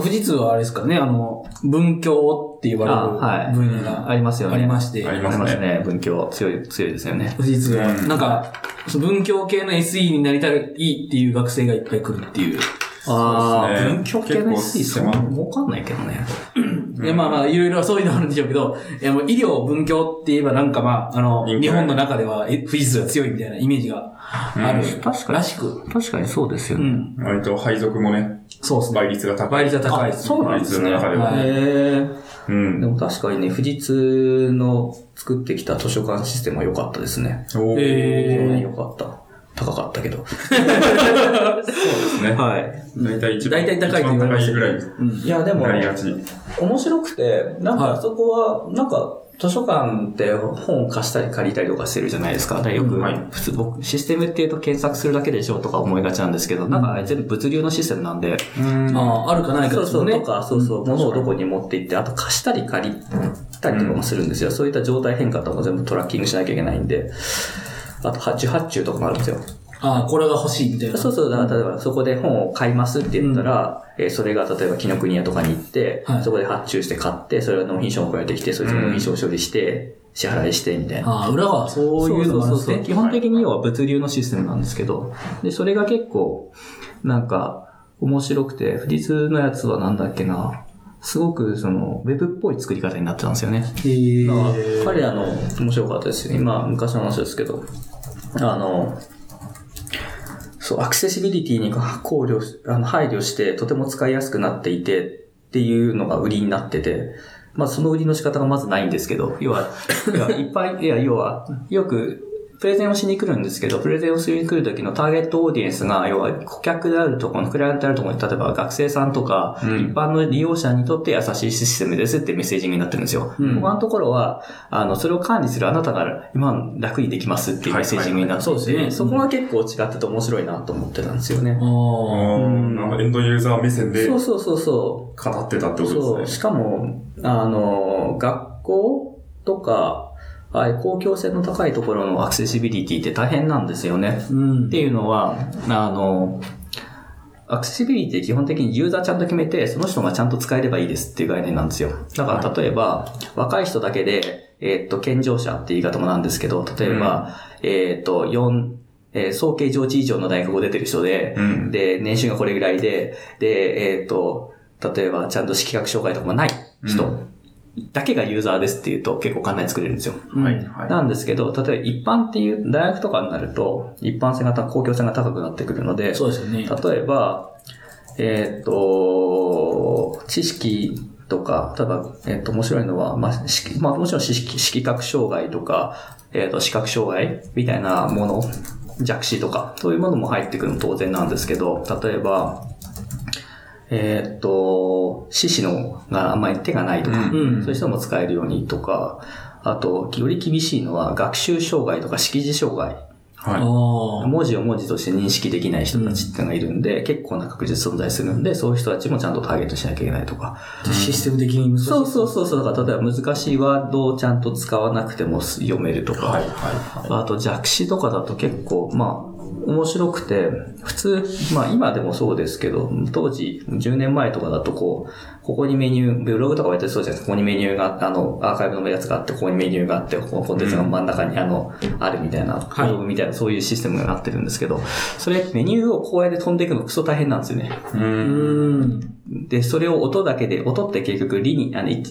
富士通はあれですかね、あの、文教って言わあはいれる分野がありますよね。ありまして、ありあますね。文教強い、強いですよね。富士通は、うんなんか、その文教系の SE になりたいっていう学生がいっぱい来るっていう。ああ、文教系の SE 結構そんな儲かんないけどね。いや、まあまあ、いろいろそういうのあるんでしょうけど、いやもう医療文教って言えばなんかまあ、あの、日本の中ではえ富士通が強いみたいなイメージがある。うん確かにらしく。確かにそうですよね。うん。割と配属もね、そうですね。倍率が高い。倍率が高いです、ね。そうなんですね。倍率の中ではうん。でも確かにね、富士通の作ってきた図書館システムは良かったですね。おーえ非常に良かった。高かったけど。そうですね。はい。大体一番、大体高いと言わぐらいうん。いや、でも。面白くて、なんはいかそこは、なんか、図書館って本を貸したり借りたりとかしてるじゃないですか。でよく、はい普通僕、システムって言うと検索するだけでしょとか思いがちなんですけど、なんか全部物流のシステムなんで、うんああ、あるかないかそうそう。とか、そうそう、物をどこに持って行って、あと貸したり借りたりとかもするんですよ。そういった状態変化とかも全部トラッキングしなきゃいけないんで、あと発注発注とかもあるんですよ。ああ、これが欲しいみたいな。そうそう、だから例えばそこで本を買いますって言ったら、えーそれが例えば紀ノ国屋とかに行って、はいそこで発注して買って、それが納品書送られてきて、そいつの納品書を処理して、支払いして、みたいな。ああ、裏はそういうのがあるんですね。基本的に要は物流のシステムなんですけど、で、それが結構、なんか、面白くて、富士通のやつはなんだっけな、すごくその、ウェブっぽい作り方になってたんですよね。へえ。彼らの面白かったですよ。今、昔の話ですけど、あの、そう、アクセシビリティに考慮し、あの、配慮して、とても使いやすくなっていて、っていうのが売りになってて、まあ、その売りの仕方がまずないんですけど、要は、いや、いっぱい、いや、要は、よく、プレゼンをしに来るんですけど、プレゼンをしに来る時のターゲットオーディエンスが、要は顧客であるところ、クライアントであるところに、例えば学生さんとか、うん一般の利用者にとって優しいシステムですってメッセージングになってるんですよ。うん他のところは、あの、それを管理するあなたが今楽にできますっていうメッセージングになっていて、はいはいはいそうですねそこが結構違ってて面白いなと思ってたんですよね。あああ。ーなんかエンドユーザー目線で語そうそうそうそう。ってたってこそう、とですね。しかも、あの、学校とか、ああいう公共性の高いところのアクセシビリティって大変なんですよね。うん。っていうのは、あの、アクセシビリティ基本的にユーザーちゃんと決めて、その人がちゃんと使えればいいですっていう概念なんですよ。だから例えば、若い人だけで、えーっと、健常者って言い方もなんですけど、例えば、えーっと、4、えー総計上智以上の大学を出てる人で、うん。で、年収がこれぐらいで、で、えっ、と、例えばちゃんと色覚障害とかもない人だけがユーザーですっていうと結構簡単に作れるんですよ。はい、はい。なんですけど、例えば一般っていう大学とかになると、一般性が高、公共性が高くなってくるので、そうですよね。例えば、えーっと、知識とか、ただ、えーっと、面白いのは、まあ、識まあ、もちろん視識色覚障害とか、えーっと、視覚障害みたいなもの、弱視とか、そういうものも入ってくるの当然なんですけど、例えば、えーっと、四肢のがあんまり手がないとか、うんそういう人も使えるようにとか、あと、より厳しいのは学習障害とか識字障害。はい。文字を文字として認識できない人たちっていうのがいるんで、結構な確率存在するんで、そういう人たちもちゃんとターゲットしなきゃいけないとか。システム的に難しい。そうそうそうそう。だから例えば難しいワードをちゃんと使わなくても読めるとか。はい、はあと弱視とかだと結構、まあ、面白くて、普通、まあ今でもそうですけど、当時、10年前とかだとこう、ここにメニュー、ブログとかもやってるそうじゃないですか。ここにメニューが、あの、アーカイブのやつがあって、ここにメニューがあって、ここのコンテンツが真ん中に、あの、あるみたいな、ブログみたいな、そういうシステムがなってるんですけど、それ、メニューをこうやって飛んでいくのクソ大変なんですよね。い。う。うんん。で、それを音だけで、音って結局、リニ、あの、一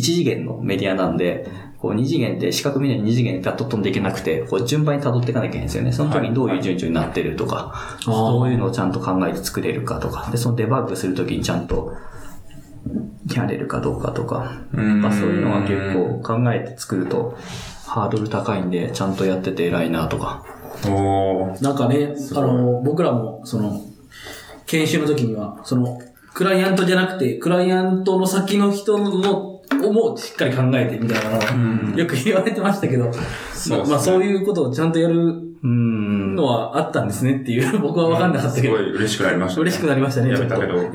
次元のメディアなんで、こう、二次元で、視覚メディアに二次元でピャッと飛んでいけなくて、こう、順番に辿っていかなきゃいけないんですよね。その時にどういう順序になってるとか、そういうのをちゃんと考えて作れるかとか、で、そのデバッグするときにちゃんと、やれるかどうかとか、うん。まあそういうのは結構考えて作ると、ハードル高いんで、ちゃんとやってて偉いなとか。なんかね、あの、僕らも、その、研修の時には、その、クライアントじゃなくて、クライアントの先の人の、をもしっかり考えてみたいなのは、よく言われてましたけど、そうまあまあそういうことをちゃんとやるうん。のはあったんですねっていう、僕は分かんなかったけどすご、い嬉しくなりました、嬉しくなりましたね。やめたけど。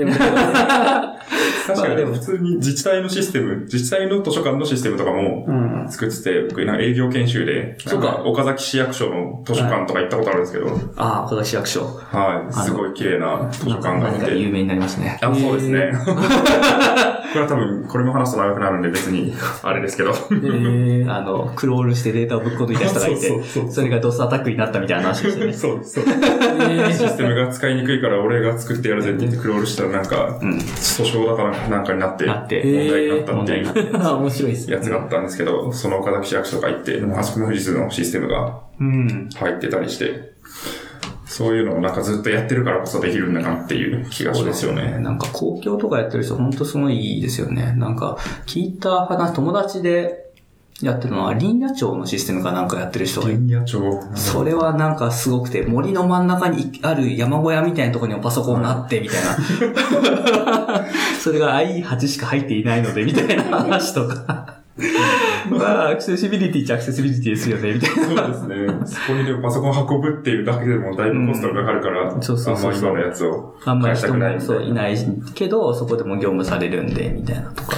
確かに、でも普通に自治体のシステム、自治体の図書館のシステムとかもうん。作ってて、僕営業研修で、そうか岡崎市役所の図書館とか行ったことあるんですけど、ああ、小崎市役所。はい、すごい綺麗な図書館があって。有名になりますね。あ、そうですね。これは多分、これも話すと長くなるんで別に、あれですけど。えーあの、クロールしてデータをぶっ込んでいた人がいてそれがドスアタックになったみたいな話ですよね。そうそう。えシステムが使いにくいから俺が作ってやるぜって言ってクロールしたらなんか、うん。訴訟だからなんかになって、問題になったっていう 面白いですねやつがあったんですけど、その岡崎市役所とか行って、あそこの富士通のシステムがうん。入ってたりして、そういうのをなんかずっとやってるからこそできるんだなっていう気がしますよね。なんか公共とかやってる人ほんとすごいいいですよね。なんか、聞いた話、友達でやってるのは林野庁のシステムかなんかやってる人が林野庁。それはなんかすごくて、森の真ん中にある山小屋みたいなところにパソコンがあって、みたいな。それが i8 しか入っていないので、みたいな話とか。まあ、アクセシビリティっちゃアクセシビリティですよね、みたいな。そうですね。そこにでもパソコン運ぶっていうだけでもだいぶコストがかかるから、んそうそうそうあんま今のやつをあんまり人返したくないもそういないけど、そこでも業務されるんで、みたいなとか。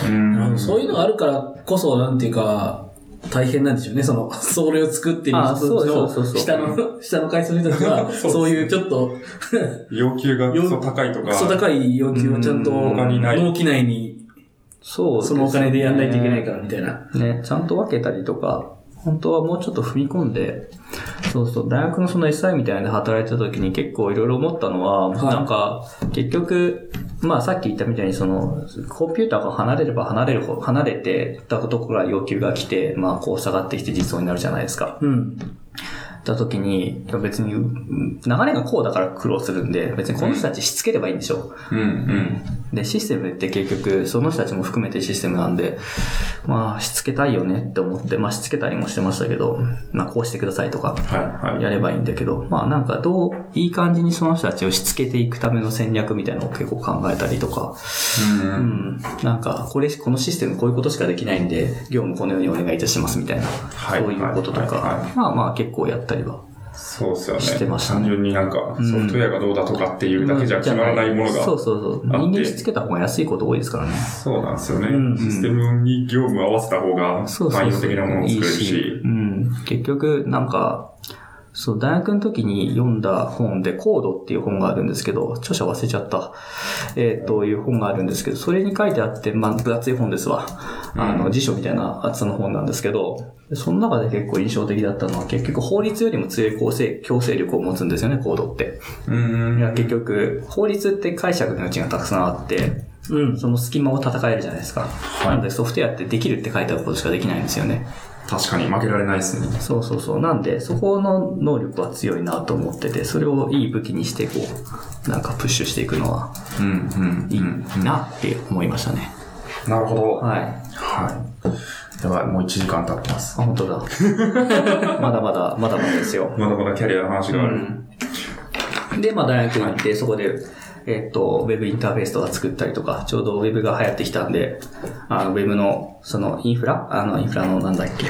う。そういうのがあるからこそ、なんていうか、大変なんでしょうね。その、それを作ってる人たちあそうの、そうそうそう下の、下の階層の人たちは、そうそういうちょっと、要求がクソ高いとか、クソ高い要求をちゃんと、納期内に、そうですねそのお金でやんないといけないから、みたいな。ね、ちゃんと分けたりとか、本当はもうちょっと踏み込んで、そうそう、大学のその SI みたいなので働いてた時に結構いろいろ思ったのは、はいなんか、結局、まあさっき言ったみたいにその、コンピューターが離れれば離れるほど、離れてたところから要求が来て、まあこう下がってきて実装になるじゃないですか。うん。った時に、別に、うん流れがこうだから苦労するんで、別にこの人たちしつければいいんでしょ。うん、うん。で、システムって結局、その人たちも含めてシステムなんで、まあ、しつけたいよねって思って、まあ、しつけたりもしてましたけど、まあ、こうしてくださいとか、はい、はい。やればいいんだけど、まあ、なんか、どう、いい感じにその人たちをしつけていくための戦略みたいなのを結構考えたりとか、うんううんん、なんか、これ、このシステムこういうことしかできないんで、業務このようにお願いいたしますみたいな、はいそういうこととはいはいはか、まあまあ、結構やったりは。そうですよね。してましたね単純になんか、んソフトウェアがどうだとかっていうだけじゃ決まらないものが。そうそうそう。あって人間しつけた方が安いこと多いですからね。そうなんですよね。うんシステムに業務を合わせた方がそうそうそう。汎用的なものを作れるし。結局、なんか、そう、大学の時に読んだ本で、コードっていう本があるんですけど、著者忘れちゃった。えっ、と、いう本があるんですけど、それに書いてあって、まあ、分厚い本ですわ。あの、辞書みたいな厚さの本なんですけど、でその中で結構印象的だったのは、結局法律よりも強い強制、強制力を持つんですよね、コードって。うーん。いや、結局、法律って解釈の余地がたくさんあって、うん。その隙間を戦えるじゃないですか。いなので、ソフトウェアってできるって書いてあることしかできないんですよね。確かに負けられないですね。そうそうそう。なんで、そこの能力は強いなと思ってて、それをいい武器にして、こう、なんかプッシュしていくのはうん、うん、いいうん。なって思いましたね。なるほど。はい。はい。やばい、もう1時間経ってます。あ、本当だ。まだまだ、まだまだですよ。まだまだキャリアの話がある。で、まあ大学に行って、そこで、えっと、ウェブインターフェースとか作ったりとか、ちょうどウェブが流行ってきたんで、あの、ウェブの、その、インフラ？あの、インフラのなんだっけ、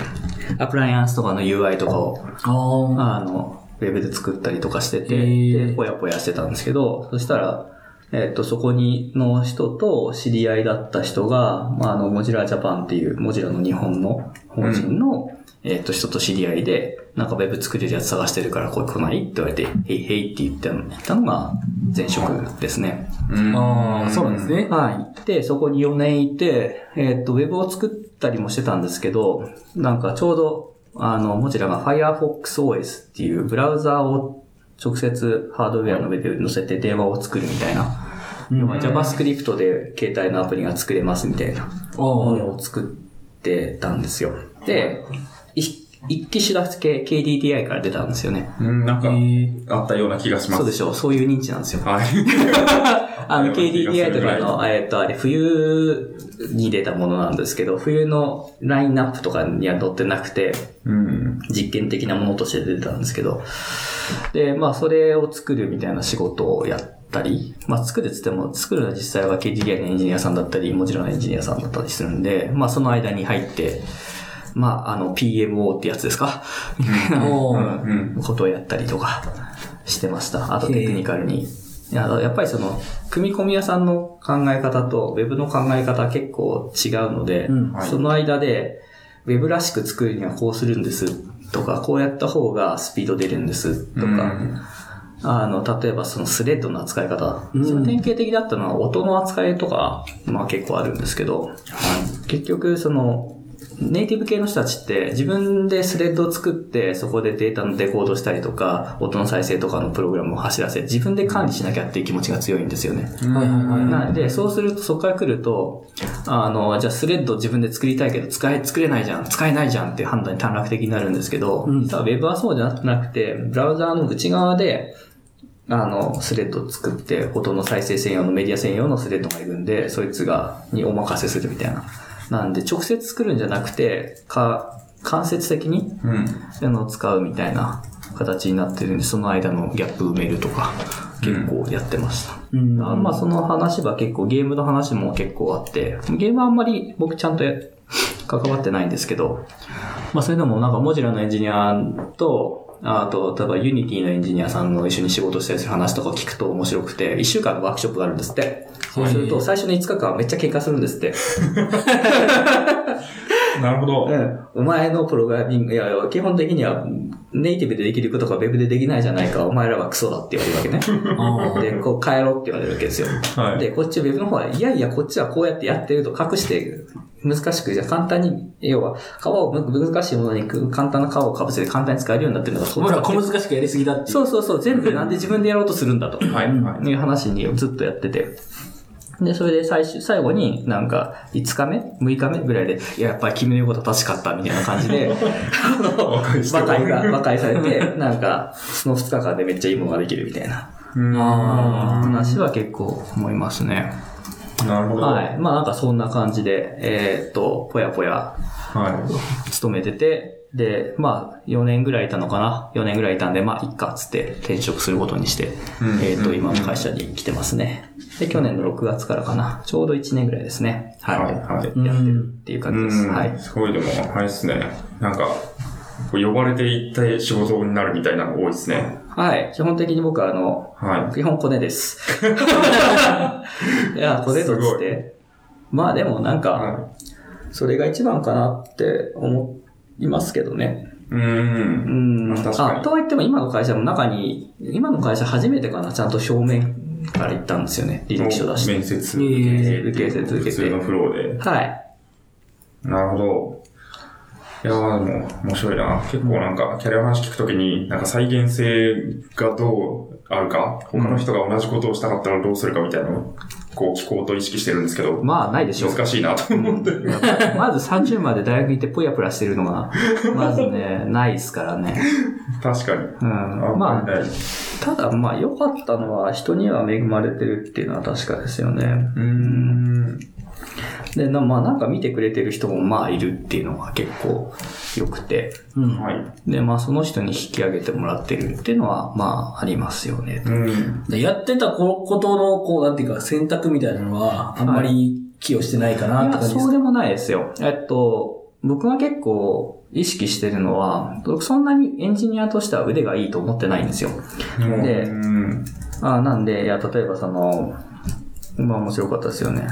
アプライアンスとかの UI とかを、ああの、ウェブで作ったりとかしてて、で、ぽやぽやしてたんですけど、そしたら、えっ、と、そこに、の人と知り合いだった人が、まあ、あの、モジラジャパンっていう、モジラの日本の法人の、えっ、と、人と知り合いで、なんかウェブ作れるやつ探してるから、これ来ない？って言われて、へいへいって言ったのが、前職ですね。うんあーそうなんですねはい。で、そこに4年いて、えっ、と、ウェブを作ったりもしてたんですけど、なんかちょうど、あの、モジラが Firefox OS っていうブラウザーを直接ハードウェアの上で載せて電話を作るみたいな。要は JavaScript で携帯のアプリが作れますみたいなものを作ってたんですよ。で、い一機種だけ KDDI から出たんですよね。うん、なんかえ、ーあったような気がします。そうでしょう。そういう認知なんですよ。はい。あの、KDDI とかの、えっと、あれ、冬に出たものなんですけど、冬のラインナップとかには載ってなくて、うん。実験的なものとして出てたんですけど、で、まあ、それを作るみたいな仕事をやったり、まあ、作るっつっても、作るのは実際は KDDI のエンジニアさんだったり、もちろんエンジニアさんだったりするんで、まあ、その間に入って、まあ、あの、PMO ってやつですか？おーうん。うん、ことをやったりとかしてました。あとテクニカルに。いややっぱりその、組み込み屋さんの考え方と Web の考え方結構違うので、うんはいその間で Web らしく作るにはこうするんですとか、こうやった方がスピード出るんですとか、うんあの、例えばそのスレッドの扱い方。うんその典型的だったのは音の扱いとか、まあ結構あるんですけど、結局その、ネイティブ系の人たちって自分でスレッドを作ってそこでデータのデコードしたりとか、音の再生とかのプログラムを走らせ、自分で管理しなきゃっていう気持ちが強いんですよね。なんで、そうするとそこから来ると、あの、じゃあスレッド自分で作りたいけど使え、作れないじゃん、使えないじゃんっていう判断に短絡的になるんですけど、うん実は Web はそうじゃなくて、ブラウザーの内側で、あの、スレッドを作って、音の再生専用のメディア専用のスレッドがいるんで、そいつが、にお任せするみたいな。なんで、直接作るんじゃなくて、か、間接的に、うん。あの、使うみたいな形になってるんで、その間のギャップ埋めるとか、結構やってました。うんあまあ、その話は結構、ゲームの話も結構あって、ゲームはあんまり僕ちゃんとや関わってないんですけど、まあ、それでもなんか、 Mozilla のエンジニアと、あと、例えば Unity のエンジニアさんの一緒に仕事したりする話とか聞くと面白くて、1週間のワークショップがあるんですって。そうすると、最初の5日間めっちゃ喧嘩するんですって。なるほど。うん。お前のプログラミング、いや、基本的にはネイティブでできることが Web でできないじゃないか、お前らはクソだって言われるわけね。あで、こう変えろって言われるわけですよ。はい。で、こっち Web の方は、いやいや、こっちはこうやってやってると隠して、難しく、じゃあ簡単に、要は、皮を、む難しいものに簡単な皮をかぶせて簡単に使えるようになってるのが、あ。ほら、小難しくやりすぎだって。そうそうそう、全部 なんで自分でやろうとするんだと。はい。はい。いう話にずっとやってて。で、それで最終、最後になんか、5日目 ?6 日目ぐらいで、いや、やっぱり君の言うことは確かった、みたいな感じで、あの、和解が、和解されて、なんか、その2日間でめっちゃいいものができるみたいなあ話は結構思いますね。なるほど。はい。まあなんかそんな感じで、えーっと、ぽやぽやは勤めてて、で、まあ4年ぐらいいたのかな ?4 年ぐらいいたんで、まあいっかっつって転職することにして、うんえーっと、うん今の会社に来てますね。で、去年の6月からかな。ちょうど1年ぐらいですね。はい。はいはいやってるっていうい。感じです。うんはい。すごいでも、あれですね。なんか、呼ばれていって仕事になるみたいなのが多いですね。はい。基本的に僕はあの、は基本コネです。いや、コネとっつすごって。まあでもなんい。か、はそれが一番かなって思いますけどね。うー。うんあとは言っても今の会社の中に、今の会社初めてかな、ちゃんと正面から行ったんですよね。履歴書出して。面接ええ受け受けて普通のフローで。はい。なるほど。いやーでも面白いな。結構なんか、キャリアの話聞くときに、なんか再現性がどうあるか、他の人が同じことをしたかったらどうするかみたいなのを、こう聞こうと意識してるんですけど、まあ、ないでしょう。難しいなと思って。まず30まで大学行ってぽやぷらしてるのが、まずね、ないですからね。確かに。うん。まあ。ただまあ良かったのは人には恵まれてるっていうのは確かですよね。うーん。で、なまあなんか見てくれてる人もまあいるっていうのが結構良くて。うん。はい。で、まあその人に引き上げてもらってるっていうのはまあありますよね。うん。でやってたこことの、こう、なんていうか、選択みたいなのは、あんまり寄与してないかなって感じですか？そうでもないですよ。えっと、僕が結構意識してるのは、僕そんなにエンジニアとしては腕がいいと思ってないんですよ。でうん。あなんで、いや、例えばその、まあ面白かったですよね。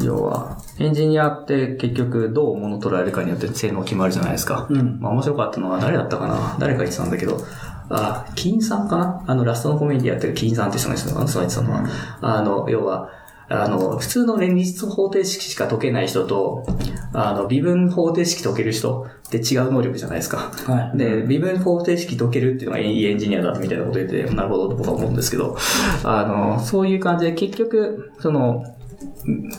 要は、エンジニアって結局どう物捉えるかによって性能決まるじゃないですか。うん。まあ面白かったのは誰だったかな誰か言ってたんだけど、あ、金さんかな？あの、ラストのコメディやってる金さんって人がいてたのその言ってたのは、あの、要は、あの、普通の連立方程式しか解けない人と、あの、微分方程式解ける人って違う能力じゃないですか。はい。で、微分方程式解けるっていうのがいいエンジニアだみたいなこと言ってて、なるほどと僕は思うんですけど、あの、そういう感じで結局、その、うん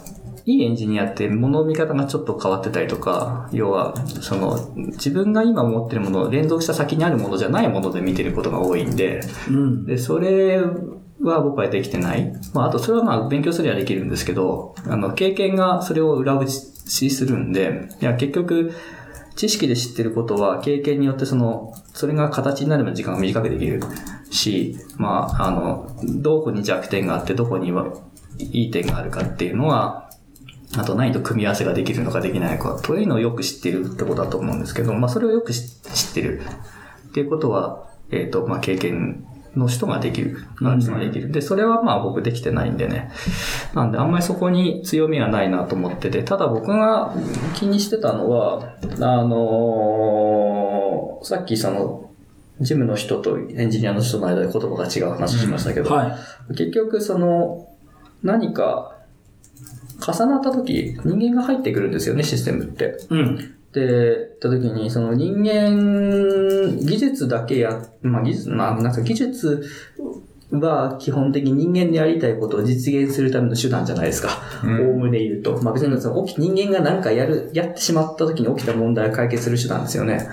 いいエンジニアって物の見方がちょっと変わってたりとか、要は、その、自分が今持ってるものを連続した先にあるものじゃないもので見てることが多いんで、うん。で、それは僕はできてない。まあ、あとそれはまあ勉強すればできるんですけど、あの、経験がそれを裏打ちするんで、いや、結局、知識で知ってることは経験によってその、それが形になるまで時間が短くできるし、まあ、あの、どこに弱点があってどこにはいい点があるかっていうのは、あと何と組み合わせができるのかできないのか、というのをよく知ってるってことだと思うんですけど、まあそれをよく知知ってるっていうことは、えっ、と、まあ経験の人ができる。ある人ができる。で、それはまあ僕できてないんでね。なんであんまりそこに強みはないなと思ってて、ただ僕が気にしてたのは、あのーさっきその、ジムの人とエンジニアの人の間で言葉が違う話しましたけど、はい。結局その、何か重なった時、人間が入ってくるんですよね、システムって。うん。で、った時に、その人間、技術だけや、まあ技術、まあなんか技術は基本的に人間でやりたいことを実現するための手段じゃないですか。うんおおむね言うと。まあ別にその起き人間が何かやる、やってしまった時に起きた問題を解決する手段ですよね。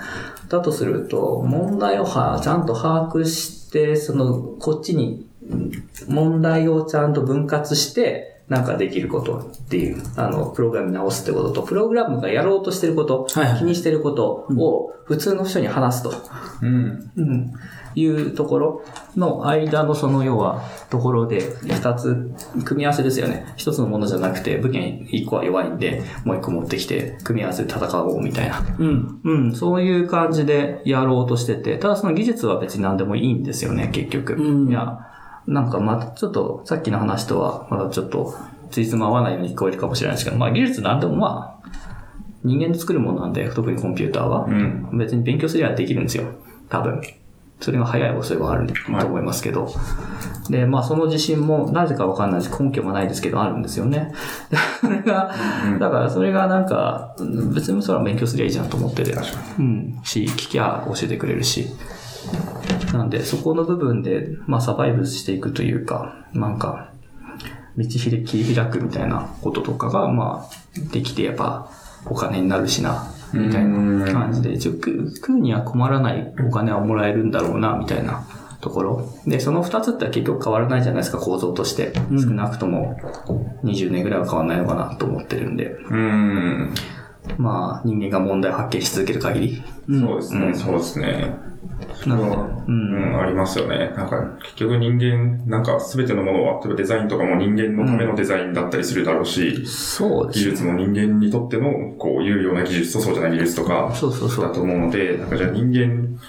だとすると、問題をはちゃんと把握して、その、こっちに、うん問題をちゃんと分割して、なんかできることっていう、あの、プログラムに直すってことと、プログラムがやろうとしてること、はいはい気にしてることを普通の人に話すと。うん。うんいうところの間のその要はところで二つ組み合わせですよね。一つのものじゃなくて武器一個は弱いんでもう一個持ってきて組み合わせで戦おうみたいな。うん。うん、そういう感じでやろうとしてて、ただその技術は別に何でもいいんですよね、結局。うんいや、なんかまたちょっとさっきの話とはまだちょっとついつま合わないように聞こえるかもしれないですけど、まあ技術何でもまあ人間で作るものなんで、特にコンピューターは。うん。別に勉強すればできるんですよ。多分。それが早い遅いはあると思いますけど。で、まあその自信もなぜかわかんないです。根拠もないですけどあるんですよね。それが、だからそれがなんか、うん別にそれは勉強すりゃいいじゃんと思ってて。うん。し、聞きゃ教えてくれるし。なんで、そこの部分で、まあサバイブしていくというか、なんか、道切り切り開くみたいなこととかが、まあ、できてやっぱ、お金になるしな、みたいな感じで、一応食うには困らないお金はもらえるんだろうな、みたいなところ。で、その二つって結局変わらないじゃないですか、構造として。少なくとも20年ぐらいは変わらないのかなと思ってるんで。うん。まあ、人間が問題を発見し続ける限り。そうですね、そうですね。なので、ううん。ん、ありますよね。なんか、結局人間、なんか全てのものは、例えばデザインとかも人間のためのデザインだったりするだろうし、技そうですね。術も人間にとっての、こう、有用な技術とそうじゃない技術とか、そうそうそうだと思うので、なんかじゃあ人間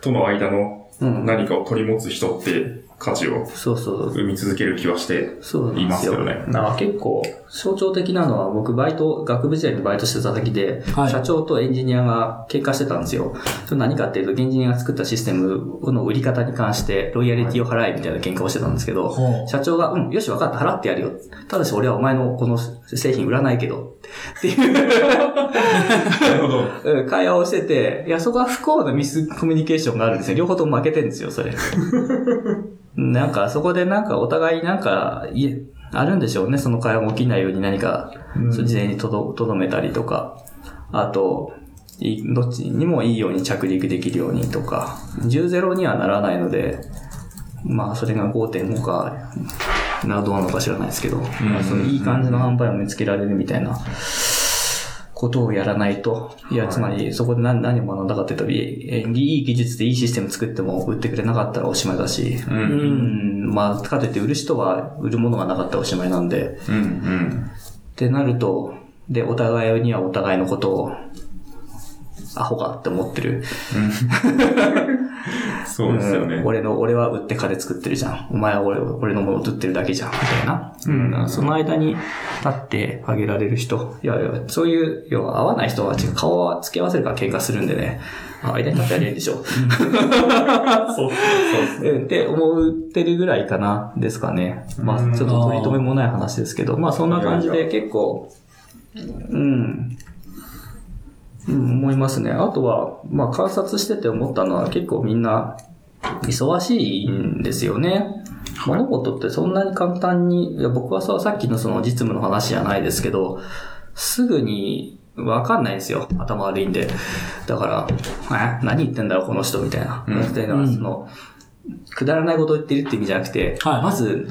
との間のうん何かを取り持つ人って、価値をそうそう。生み続ける気はしてそうないんまですすよ。よね。なんか結構象徴的なのは僕バイト、学部時代にバイトしてた時で、はい社長とエンジニアが喧嘩してたんですよ。それ何かっていうと、エンジニアが作ったシステムの売り方に関してロイヤリティを払えみたいな喧嘩をしてたんですけど、ほう社長が、うん、よし分かった、払ってやるよ。ただし俺はお前のこの製品売らないけど、っていう なるほど。うん会話をしてて、いや、そこは不幸なミスコミュニケーションがあるんですよ。両方とも負けてるんですよ、それ。なんか、そこでなんかお互いなんか、いえ、あるんでしょうね。その会話が起きないように何か、事前にとど、とどめたりとか。あと、いどっちにもいいように着陸できるようにとか。10-0にはならないので、まあ、それが5.5か、な、どうなのか知らないですけど、まあそのいい感じの販売を見つけられるみたいなことをやらないと、いや、つまり、そこで何何を学んだかっていうと、いいいい技術でいいシステム作っても売ってくれなかったらおしまいだし、う。うんん、まあ、かといって売る人は売るものがなかったらおしまいなんで、うん。うん。ってなると、で、お互いにはお互いのことを、アホかって思ってる。そうですよねうん。俺の、俺は売って金作ってるじゃん。お前は俺俺のものを売ってるだけじゃん。みたいな。うん。その間に立ってあげられる人。いやいや、そういう、要は合わない人は顔は付け合わせるから喧嘩するんでね。あ間に立ってやればいいでしょ。そう、そうですね。うんって思ってるぐらいかな、ですかね。まあ、うんちょっと取り留めもない話ですけど、まあそんな感じで結構、うん、うん、思いますね。あとは、まあ観察してて思ったのは結構みんな忙しいんですよね。物事ってそんなに簡単に、いや僕はささっきのその実務の話じゃないですけど、すぐにわかんないんですよ。頭悪いんで。だから、え？何言ってんだろう、この人みたいな。うんっていうのは、その、くだらないことを言ってるって意味じゃなくて、はいまず、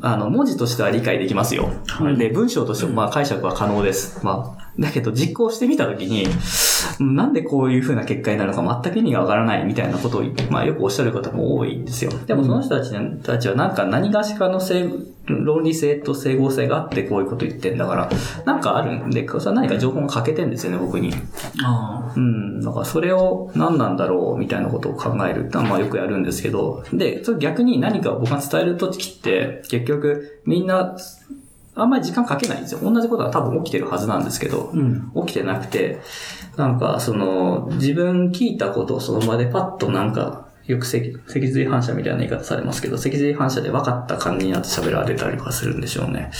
あの、文字としては理解できますよ。で、文章としてもまあ解釈は可能です。まあ、だけど実行してみたときに、なんでこういう風な結果になるのか全く意味がわからないみたいなことを、まあよくおっしゃる方も多いんですよ。でもその人たちたちはなんか何がしかの性論理性と整合性があってこういうこと言ってんだから、なんかあるんで、それは何か情報が欠けてんですよね、僕に。あうん。だからそれを何なんだろうみたいなことを考えるってのはまあよくやるんですけど、で、それ逆に何か僕が伝えるときって、結局みんな、あんまり時間かけないんですよ。同じことは多分起きてるはずなんですけど、うん。起きてなくて、なんかその、自分聞いたことをその場でパッとなんか、よく脊脊髄反射みたいな言い方されますけど、脊髄反射で分かった感じになって喋られたりとかするんでしょうね。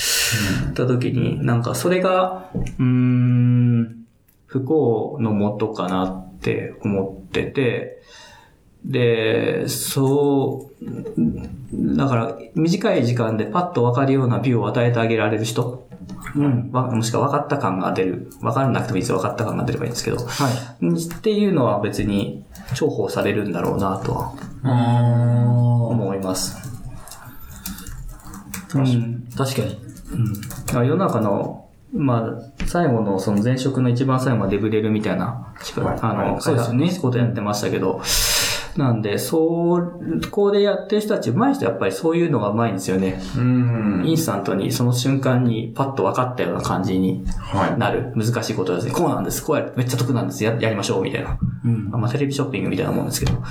った時に、なんかそれが、うーん、不幸のもとかなって思ってて、で、そう、だから短い時間でパッと分かるような美を与えてあげられる人、うん。わもしくは分かった感が出る。分からなくてもいいですよ。分かった感が出ればいいんですけど。はい。っていうのは別に重宝されるんだろうなとはあ思います。うん確かに。まあ世の中の、まあ、最後のその前職の一番最後はデブレルみたいな、はいあの、そうですよねことやってましたけど、なんで、そう、こうでやってる人たち、上手い人やっぱりそういうのが上手いんですよね。うん。インスタントにその瞬間にパッと分かったような感じにはい。なる。難しいことですね。こうなんです。こうやる。めっちゃ得なんです。や、やりましょう。みたいな。うん。まあ、テレビショッピングみたいなもんですけど。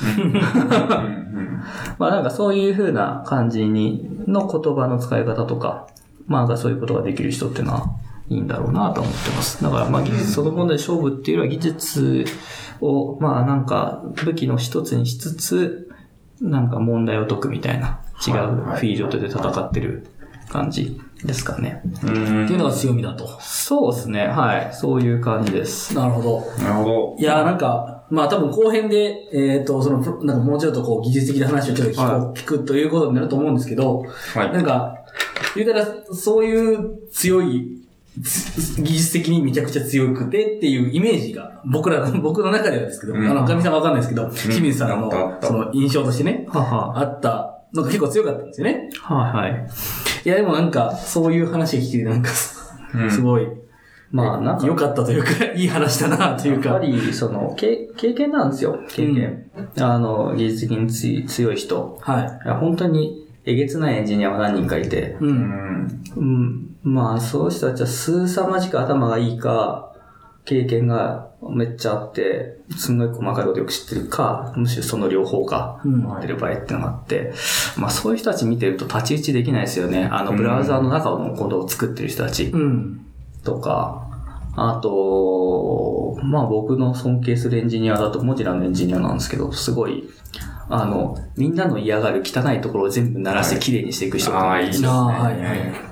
まあなんかそういう風な感じに、の言葉の使い方とか、まあなんかそういうことができる人っていうのはいいんだろうなと思ってます。だからまあ技術そのもので勝負っていうよりは技術をまあなんか武器の一つにしつつ、なんか問題を解くみたいな違うフィールドで戦ってる感じですかね。うん。っていうのが強みだと。そうですね。はい。そういう感じです。なるほど。なるほど。いやーなんか、まあ多分後編で、えっ、と、その、なんかもうちょっとこう技術的な話をちょっと聞こう、は聞くということになると思うんですけど、はい。なんか、言うたら、そういう強い、つ技術的にめちゃくちゃ強くてっていうイメージが、僕らの、僕の中ではですけど、うんあの、神さんはわかんないですけど、清水さんのその印象としてね、はは。あったのが結構強かったんですよね。はいはい。いや、でもなんか、そういう話が聞けて、なんか、うんすごい、まあなんか良かったというか、いい話だなというか。やっぱり、その、経経験なんですよ、経験。あの、技術的に強い人。はい。いや本当にえげつないエンジニアは何人かいて、う。うんん。うん、まあ、そういう人たちは数凄まじく頭がいいか、経験がめっちゃあって、すんごい細かいことよく知ってるか、むしろその両方か、うん持ってる場合ってのがあって、まあそういう人たち見てると太刀打ちできないですよね。あの、ブラウザーの中のコードを作ってる人たちうん。とか、あと、まあ僕の尊敬するエンジニアだと、モジラのエンジニアなんですけど、すごい、あの、みんなの嫌がる汚いところを全部鳴らして綺麗にしていく人がいるんですよああ、はいはい。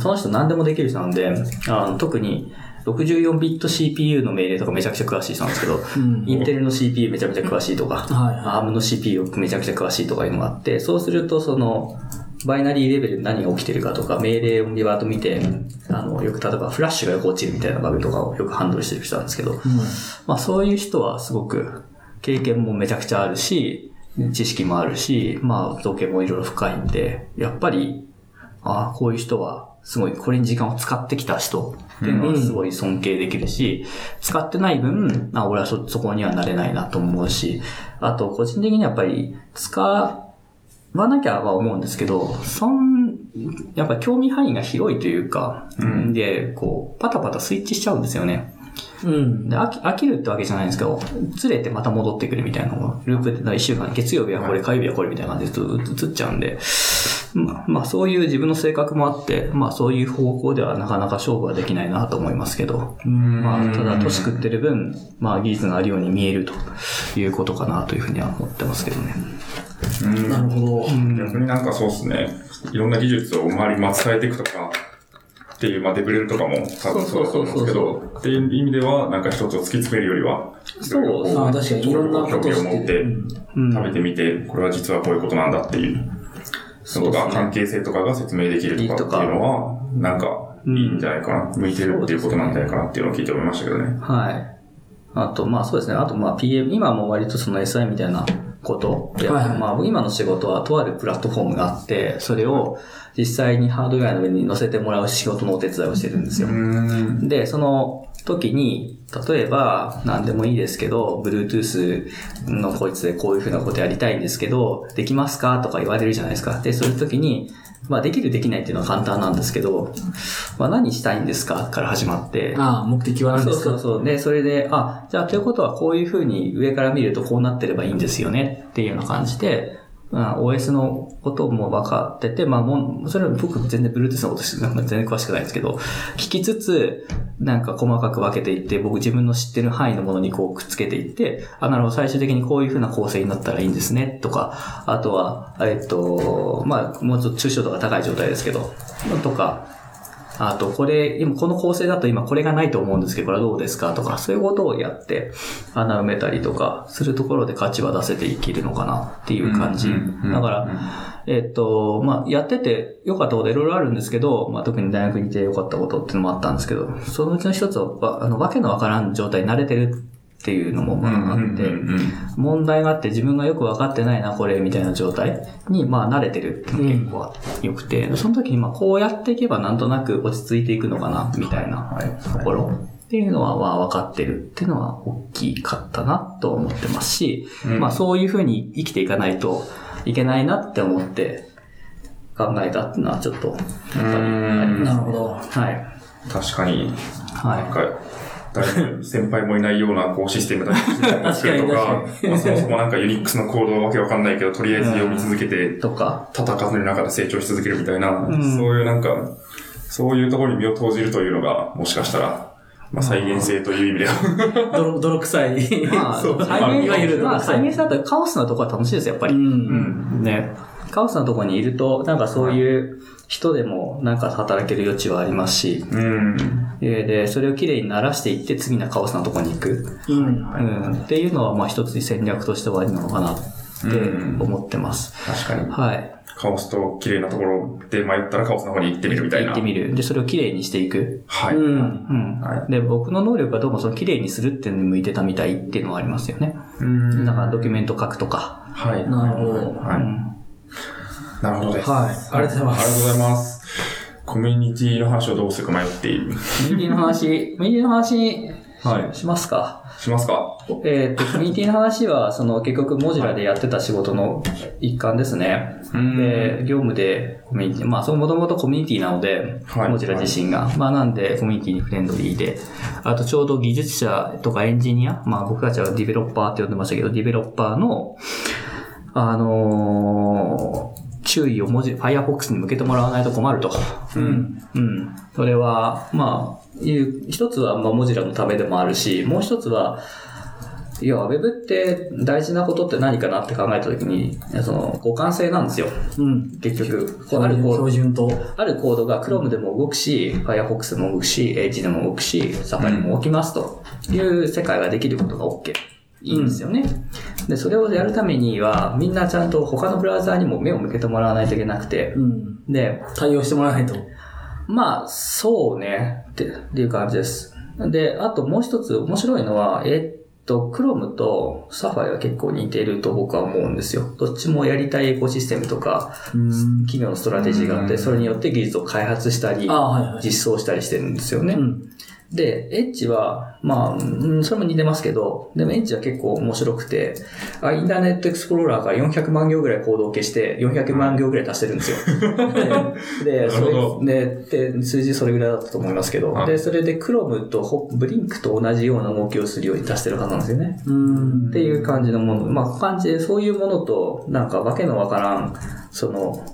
その人何でもできる人なんで、あの特に64ビット CPU の命令とかめちゃくちゃ詳しい人なんですけど、うん。インテルの CPU めちゃめちゃ詳しいとか、はいは ARM の CPU めちゃくちゃ詳しいとかいうのがあって、そうするとその、バイナリーレベルで何が起きてるかとか、命令をビバーと見て、あの、よく例えばフラッシュがよく落ちるみたいなバグとかをよくハンドルしてる人なんですけど、まあそういう人はすごく経験もめちゃくちゃあるし、知識もあるし、まあ統計もいろいろ深いんで、やっぱり、ああ、こういう人はすごいこれに時間を使ってきた人っていうのはすごい尊敬できるし、使ってない分、あ俺はそ、そこにはなれないなと思うし、あと個人的にやっぱり使わなきゃは思うんですけど、そん、やっぱ興味範囲が広いというか、で、こう、パタパタスイッチしちゃうんですよね。うん。で飽き飽きるってわけじゃないんですけど、ずれてまた戻ってくるみたいなのが、ループで1週間、月曜日はこれ、火曜日はこれみたいな感じでずっと映っちゃうんで、まあ、まあそういう自分の性格もあって、まあそういう方向ではなかなか勝負はできないなと思いますけど、まあただ年食ってる分、まあ技術があるように見えるということかなというふうには思ってますけどね。うん。なるほど。逆になんかそうですね。いろんな技術を周りに伝えていくとか、っていう、まあデブレルとかも多分そうだと思うんですけど、っていう意味では、なんか一つを突き詰めるよりは、そう。確かに。いろんなこと興味を持って食べてみて、これは実はこういうことなんだっていう、そとか、関係性とかが説明できるとかっていうのは、なんか、いいんじゃないかな、向いてるっていうことなんじゃないかなっていうのを聞いて思いましたけどね。はい。あと、まあそうですね。あと、まあ PM、今も割とその SI みたいなことで、はいはいまあ今の仕事はとあるプラットフォームがあって、それを実際にハードウェアの上に載せてもらう仕事のお手伝いをしてるんですよ。ん。で、その時に、例えば、何でもいいですけど、Bluetooth のこいつでこういうふうなことやりたいんですけど、できますか？とか言われるじゃないですか。で、そういう時に、まあ、できるできないっていうのは簡単なんですけど、まあ、何したいんですか？から始まって、ああ、目的は何そうですか？そうそう。で、それで、あ、じゃあということはこういうふうに上から見るとこうなってればいいんですよね？っていうような感じで、まあ OS のことも分かってて、まあもう、それは僕全然 Bluetooth のことしなんか全然詳しくないんですけど、聞きつつ、なんか細かく分けていって、僕自分の知ってる範囲のものにこうくっつけていって、あ、なるほど、最終的にこういうふうな構成になったらいいんですね、とか、あとは、えっと、まあ、もうちょっと抽象度が高い状態ですけど、とか、あと、これ、今この構成だと今これがないと思うんですけど、これはどうですか？とか、そういうことをやって、穴埋めたりとか、するところで価値は出せていけるのかな？っていう感じ。だから、えっと、まあ、やってて良かったこといろいろあるんですけど、まあ、特に大学にいて良かったことっていうのもあったんですけど、そのうちの一つは、わあの、わけのわからん状態に慣れてるっていうのも、まあ、あって、問題があって自分がよく分かってないな、これ、みたいな状態に、まあ、慣れてるっていうのが結構良くて、その時に、まあ、こうやっていけばなんとなく落ち着いていくのかな、みたいなところ。っていうのは、まあ、分かってるっていうのは大きかったなと思ってますし、うんまあ、そういうふうに生きていかないといけないなって思って考えたっていうのはちょっと、やっぱりあります。なるほど。はい。確かに、はか、誰も先輩もいないようなこうシステムだったりするとか、確まあそもそもなんかユニックスのコードはわけわかんないけど、とりあえず読み続けてい。、とか、戦うの中で成長し続けるみたいな、んそういうなんか、そういうところに身を投じるというのが、もしかしたら、まあ再現性という意味では、泥、泥臭い。まあ、そう再現いわゆるまあ、再現性だとカオスなところは楽しいですよ、やっぱり。うん。うんね。カオスなところにいると、なんかそういう人でもなんか働ける余地はありますし、うん。で、でそれをきれいに鳴らしていって次のカオスなところに行く。うん。うん。っていうのは、まあ一つ戦略としてはいいのかなって思ってます。確かに。はい。カオスと綺麗なところで迷ったらカオスの方に行ってみるみたいな。行ってみる。で、それをきれいにしていく。はい。うん。うん。はいで、僕の能力はどうもその綺麗にするっていうのに向いてたみたいっていうのはありますよね。うんだからドキュメント書くとか。はい。なるほどはい。うん。なるほどです。はいありがとうございますありがとうございます。コミュニティの話をどうするか迷っている。ミニの話、ミニの話、はいしますか？しますか？えっ、と、コミュニティの話は、その結局、モジュラでやってた仕事の一環ですね。うんで、業務でコミュニティ、まあ、そのもともとコミュニティなので、はいモジュラ自身が。まあ、なんで、コミュニティにフレンドリーで、あと、ちょうど技術者とかエンジニア、まあ、僕たちはディベロッパーって呼んでましたけど、ディベロッパーの、あのー注意を文字、Firefox に向けてもらわないと困ると。うん。うん。それは、まあ、いう、一つは、まあ、モジュラのためでもあるし、もう一つは、いや、ウェブって大事なことって何かなって考えたときに、その、互換性なんですよ。うん。結局。こうあるコー標ド、準と。あるコードが Chrome でも動くし、Firefox でも動くし、Edge でも動くし、Safari も動きますという世界ができることが OK。いいんですよね。で、それをやるためには、みんなちゃんと他のブラウザーにも目を向けてもらわないといけなくて、うん。で、対応してもらわないと。まあ、そうね、ってっていう感じです。で、あともう一つ面白いのは、えっと、Chrome と Safari は結構似てると僕は思うんですよ。どっちもやりたいエコシステムとか、うん。企業のストラテジーがあって、うんそれによって技術を開発したり。実装したりしてるんですよね。うん。で、エッジは、まあ、うんそれも似てますけど、でもエッジは結構面白くて、あ Internet Explorer から400万行ぐらいコードを消して、400万行ぐらい足してるんですよ。で、で、それで、で、数字それぐらいだったと思いますけど、はいで、それで Chrome とホブリンクと同じような動きをするように足してるはずなんですよね。うん。っていう感じのもの。まあ、感じで、そういうものと、なんかわけのわからん、その、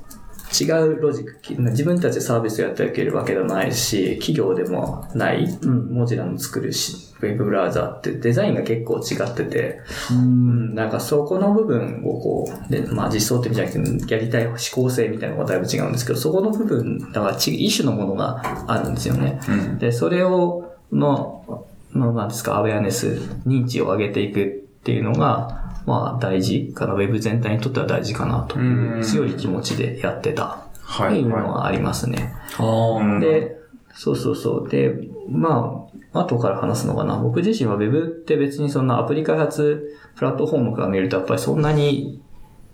違うロジック、自分たちでサービスをやっていけるわけでもないし、企業でもない、うんモジュラの作るし、ウェブブラウザーってデザインが結構違ってて、う。うんん、なんかそこの部分をこう、で、まあ実装って意味じゃなくて、やりたい思考性みたいなのがだいぶ違うんですけど、そこの部分、だからち一種のものがあるんですよね。うん。で、それを、の、の、なんですか、アウェアネス、認知を上げていくっていうのが、まあ大事かな、ウェブ全体にとっては大事かなといううん強い気持ちでやってたってはい。いうのははありますね。ああ。うんで、そうそうそう。で、まあ、後から話すのかな。僕自身は Web って別にそんなアプリ開発プラットフォームから見るとやっぱりそんなに、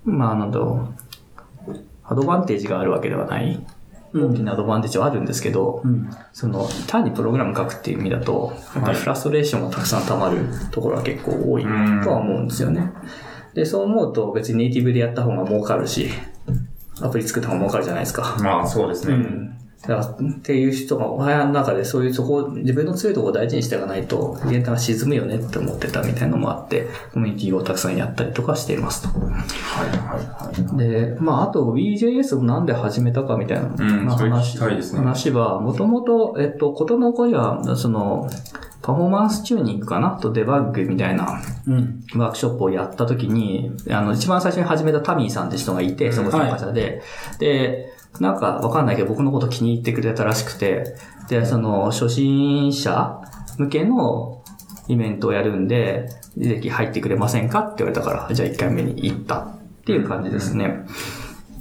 まあなんだろう、アドバンテージがあるわけではない。大きなアドバンテージはあるんですけど、うん。その単にプログラム書くっていう意味だと、やっぱりフラストレーションがたくさん溜まるところは結構多いとは思うんですよね。で、そう思うと別にネイティブでやった方が儲かるし、アプリ作った方が儲かるじゃないですか。まあ、そうですね。うん。だから、っていう人が、お部屋の中でそういうそこを、自分の強いところを大事にしていかないと、全体が沈むよねって思ってたみたいなのもあって、コミュニティをたくさんやったりとかしていますと。はい。で、まあ、あと VJS をなんで始めたかみたいなうんそれ聞話,、きたいですね。話は、もともと、えっと、ことの起こりは、その、パフォーマンスチューニングかな？とデバッグみたいなうん。ワークショップをやった時に、あの、一番最初に始めたタミーさんって人がいて、その参加者で、で、なんかわかんないけど僕のこと気に入ってくれたらしくて、で、その、初心者向けのイベントをやるんで、ぜひ入ってくれませんか？って言われたから、じゃあ1回目に行ったっていう感じですね。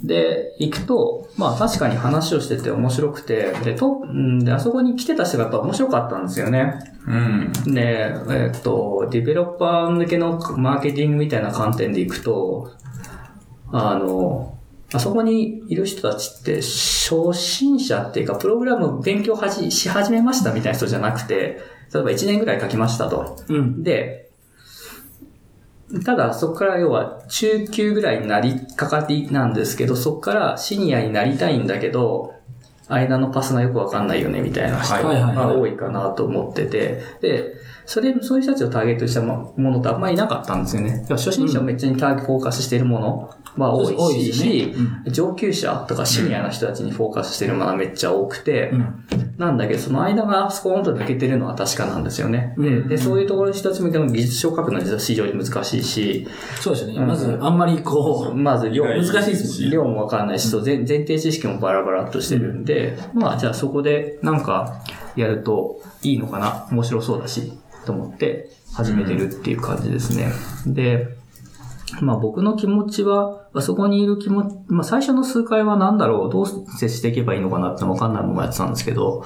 で、行くと、まあ確かに話をしてて面白くて、で、と、んで、あそこに来てた人がやっぱ面白かったんですよね。うん。で、えっと、ディベロッパー向けのマーケティングみたいな観点でいくと、あの、あそこにいる人たちって初心者っていうか、プログラムを勉強はじし始めましたみたいな人じゃなくて、例えば1年ぐらい書きましたと。うん。で、ただそこから要は中級ぐらいになりかかりなんですけど、そこからシニアになりたいんだけど、間のパスがよくわかんないよねみたいな人はいはいはい。が多いかなと思ってて、で、それ、そういう人たちをターゲットにしたものってあんまりいなかったんですよね。初心者をめっちゃにターゲフォーカスしているものは多いし、多いですね。上級者とかシニアな人たちにフォーカスしているものはめっちゃ多くて、うん。なんだけど、その間がスコーンと抜けてるのは確かなんですよね。で、うん。でそういうところの人たち向けの技術書を書くのは実は非常に難しいし、そうですよね。うん。まず、あんまりこう、まず量、難しいですもんね。量もわかんないし、そう前前提知識もバラバラっとしてるんで、まあじゃあそこでなんかやるといいのかな、面白そうだし、と思って始めてるっていう感じですね。で、まあ僕の気持ちは、あそこにいる気持ち、まあ最初の数回は何だろう、どう接していけばいいのかなってわかんないままやってたんですけど、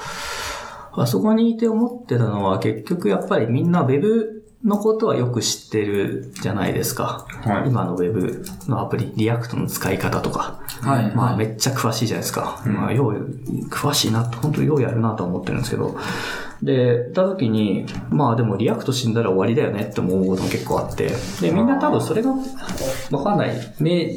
あそこにいて思ってたのは結局やっぱりみんな Web のことはよく知ってるじゃないですか。はい。今のウェブのアプリ、 React の使い方とか。はい。まあ、はいめっちゃ詳しいじゃないですか。うんまあ、よう、詳しいな、本当にようやるなと思ってるんですけど。で、た時に、まあでも React 死んだら終わりだよねって思うことも結構あって。で、みんな多分それがわかんない。明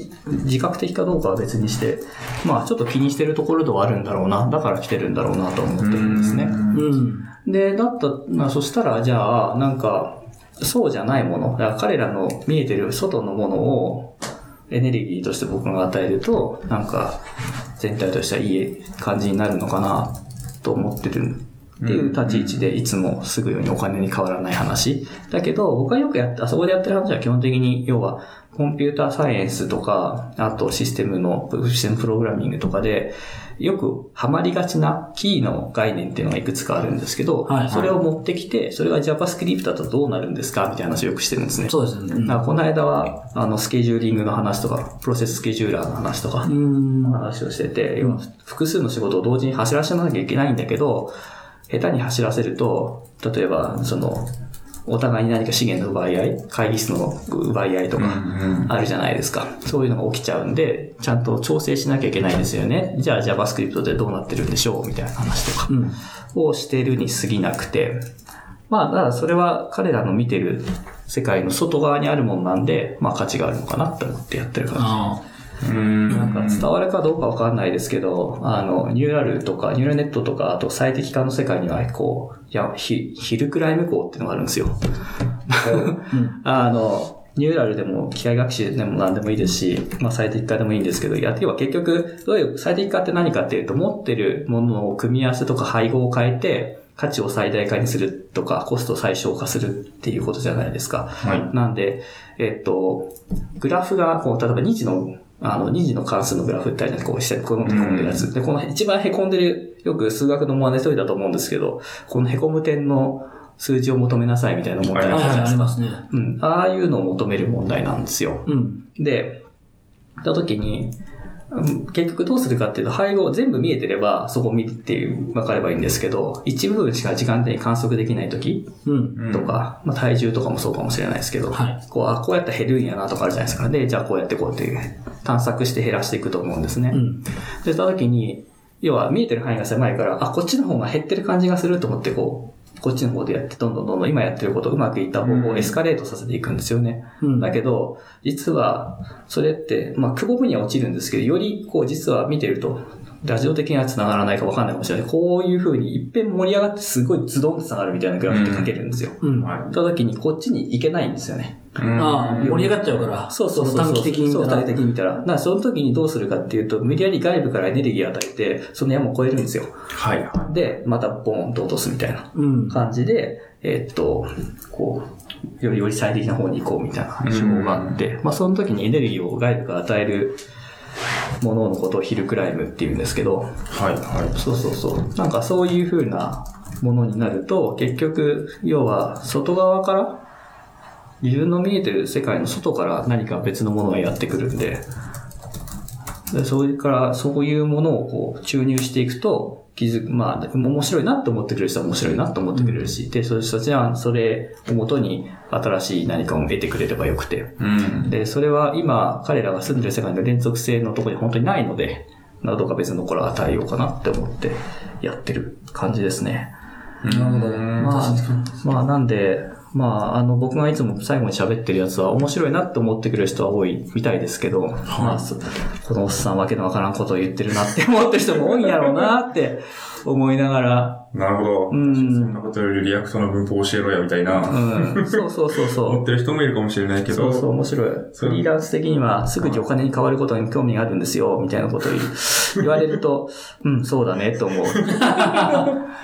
自覚的かどうかは別にして、まあちょっと気にしてるところではあるんだろうな。だから来てるんだろうなと思ってるんですね。うん。で、だった、まあそしたら、じゃあ、なんか、そうじゃないもの、ら彼らの見えてる外のものをエネルギーとして僕が与えると、なんか、全体としてはいい感じになるのかなと思ってるっていう立ち位置で、いつもすぐようにお金に変わらない話。だけど、僕がよくやって、あそこでやってる話は基本的に、要は、コンピューターサイエンスとか、あとシステムの、システムプログラミングとかで、よくハマりがちなキーの概念っていうのがいくつかあるんですけど、はいはいそれを持ってきて、それが JavaScript だとどうなるんですかみたいな話をよくしてるんですね。そうですよね。だからこの間は、あの、スケジューリングの話とか、プロセススケジューラーの話とかう、ん。話をしてて、要は複数の仕事を同時に走らせなきゃいけないんだけど、下手に走らせると、例えば、その、お互いに何か資源の奪い合い、会議室の奪い合いとか、うんあるじゃないですか。そういうのが起きちゃうんで、ちゃんと調整しなきゃいけないですよね。じゃあ JavaScript でどうなってるんでしょうみたいな話とかうん。をしてるに過ぎなくて、まあ、だからそれは彼らの見てる世界の外側にあるものなんで、まあ価値があるのかなって思ってやってる感あうん。じ。なんか伝わるかどうかわかんないですけど、あの、ニューラルとか、ニューラルネットとか、あと最適化の世界には、こう、いや、ヒヒルクライム校っていうのがあるんですよ。あ。の、ニューラルでも機械学習でも何でもいいですし、まあ最適化でもいいんですけど、いや、要は結局、どういう、最適化って何かっていうと、持ってるものを組み合わせとか配合を変えて、価値を最大化にするとか、コストを最小化するっていうことじゃないですか。はい。なんで、えっと、グラフが、こう、例えば2次の、あの、2次の関数のグラフってあるじゃないですか、こう、この凹んでるやつ。で、この一番凹んでる、よく数学の真似しといたと思うんですけど、この凹む点の数字を求めなさいみたいな問題はいはい、あないですか。ありますね。うん。ああいうのを求める問題なんですよ。うん。で、た時に、うん結局どうするかっていうと、配合全部見えてれば、そこを見ていう、分かればいいんですけど、一部分しか時間的に観測できない時うん。とか、まあ体重とかもそうかもしれないですけど、はいこう、あ、こうやって減るんやなとかあるじゃないですか。で、じゃあこうやってこうやって探索して減らしていくと思うんですね。うん。で、した時に、要は見えてる範囲が狭いから、あ、こっちの方が減ってる感じがすると思って、こう、こっちの方でやって、どんどんどんどん今やってることうまくいった方法をエスカレートさせていくんですよね。うん。だけど、実は、それって、まあ、くぼみには落ちるんですけど、より、こう、実は見てると、ラジオ的には繋がらないか分かんないかもしれない。こういう風に、一遍盛り上がって、すごいズドンと繋がるみたいなグラフって書けるんですよ。うん。はた時に、こっちに行けないんですよね。い。うんああ、盛り上がっちゃうから。そうそうそう。短期的に見そう、たら。短期的に見たら。だから、その時にどうするかっていうと、無理やり外部からエネルギーを与えて、その山を越えるんですよ。はい。はで、またボーンと落とすみたいなうん。感じで、えーっと、こう、よりより最適な方に行こうみたいな手法があって、まあその時にエネルギーを外部から与えるもののことをヒルクライムっていうんですけど、い。はい。はい。そうそうそう。なんかそういう風なものになると、結局、要は外側から、自分の見えてる世界の外から何か別のものがやってくるんで、でそれからそういうものをこう注入していくと、気づく、まあ、面白いなって思ってくれる人は面白いなって思ってくれるし、で、そそちら、それをもとに新しい何かを得てくれればよくて、うん。で、それは今、彼らが住んでる世界の連続性のところに本当にないので、などか別のこれを与えようかなって思ってやってる感じですね。なるほど。まあまあなんで、まあ、あの、僕がいつも最後に喋ってるやつは面白いなって思ってくれる人は多いみたいですけど、まあ、そこのおっさんわけのわからんことを言ってるなって思ってる人も多いんやろうなって思いながら、なるほど。うんそんなことより React の文法教えろや、みたいな。うん、そうそうそうそう。思ってる人もいるかもしれないけど。そうそう、面白い。フリーランス的にはすぐにお金に変わることに興味があるんですよ、みたいなことを言 言われると、うん、そうだね、と思う。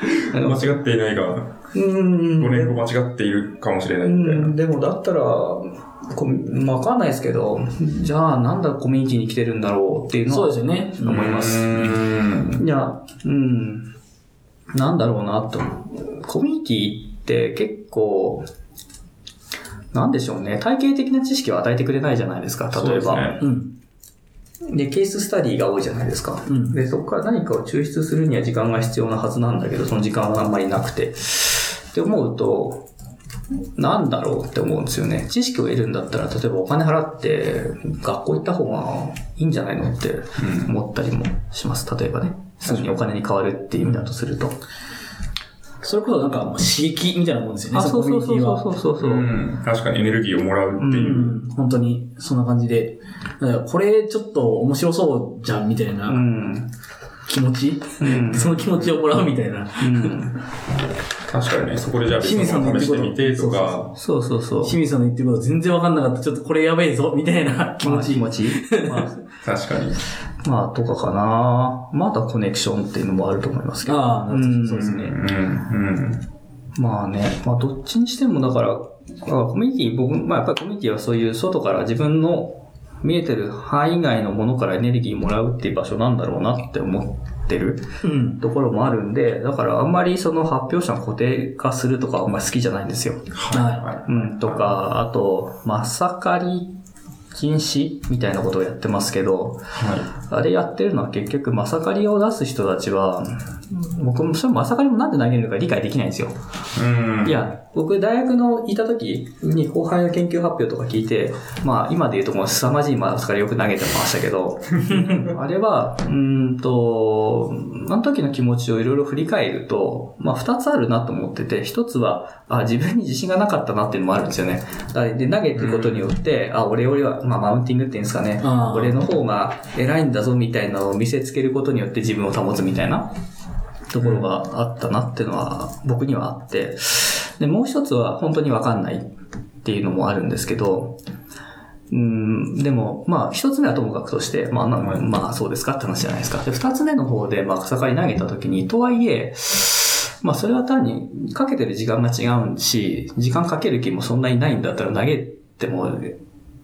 間違っていないが、うん5年後間違っているかもしれないみたいな。ん、でもだったら、こまあわかんないですけど、じゃあなんだコミュニティに来てるんだろうっていうのはそうですよね。思います。うんいや、うん、なんだろうなと。コミュニティって結構、なんでしょうね。体系的な知識を与えてくれないじゃないですか、例えば。ねうん。で、ケーススタディが多いじゃないですか。うんで、そこから何かを抽出するには時間が必要なはずなんだけど、その時間はあんまりなくて。って思うと、なんだろうって思うんですよね。知識を得るんだったら、例えばお金払って学校行った方がいいんじゃないのって思ったりもします。例えばね。すぐにお金に変わるっていう意味だとすると。それこそなんかもう刺激みたいなもんですよね、あ、そうそうそうそうそうそう。うん。確かにエネルギーをもらうっていう。うん、本当に、そんな感じで。これちょっと面白そうじゃん、みたいなうん。気持ち、うんその気持ちをもらうみたいな。うん。確かにね、そこでじゃあ別のものを試してみてとか、そうそうそう。清水さんの言ってること全然わかんなかった。ちょっとこれやべえぞ、みたいな気持ち。気持ち。まあ、確かに。まあ、とかかな。まだコネクションっていうのもあると思いますけど。ああ、うんうん、そうですね。うん。まあね、まあどっちにしてもだから、あコミュニティ、僕、まあやっぱりコミュニティはそういう外から自分の見えてる範囲外のものからエネルギーもらうっていう場所なんだろうなって思ってるうん。ところもあるんで、だからあんまりその発表者の固定化するとかあんまり好きじゃないんですよ。はうん、とか、あと、まさかり禁止みたいなことをやってますけど、はあれやってるのは結局、まさかりを出す人たちは、僕もそれまさかりもなんで投げるのか理解できないんですよ。い。うん。い、や、僕大学のいた時に後輩の研究発表とか聞いて、まあ今で言うとこの凄まじいマスからよく投げてましたけど、あれは、うーんと、あの時の気持ちをいろいろ振り返ると、まあ二つあるなと思ってて、一つは、あ、自分に自信がなかったなっていうのもあるんですよね。だで、投げてることによって、あ、俺よりは、まあマウンティングっていうんですかね俺の方が偉いんだぞみたいなのを見せつけることによって自分を保つみたいな。ところがあったなっていうのは僕にはあって、で、もう一つは本当にわかんないっていうのもあるんですけど、うん、でも、まあ、一つ目はともかくとして、まあ、なまあ、そうですかって話じゃないですか。で、二つ目の方で、まあ、草刈り投げた時に、とはいえ、まあ、それは単にかけてる時間が違うし、時間かける気もそんなにないんだったら投げても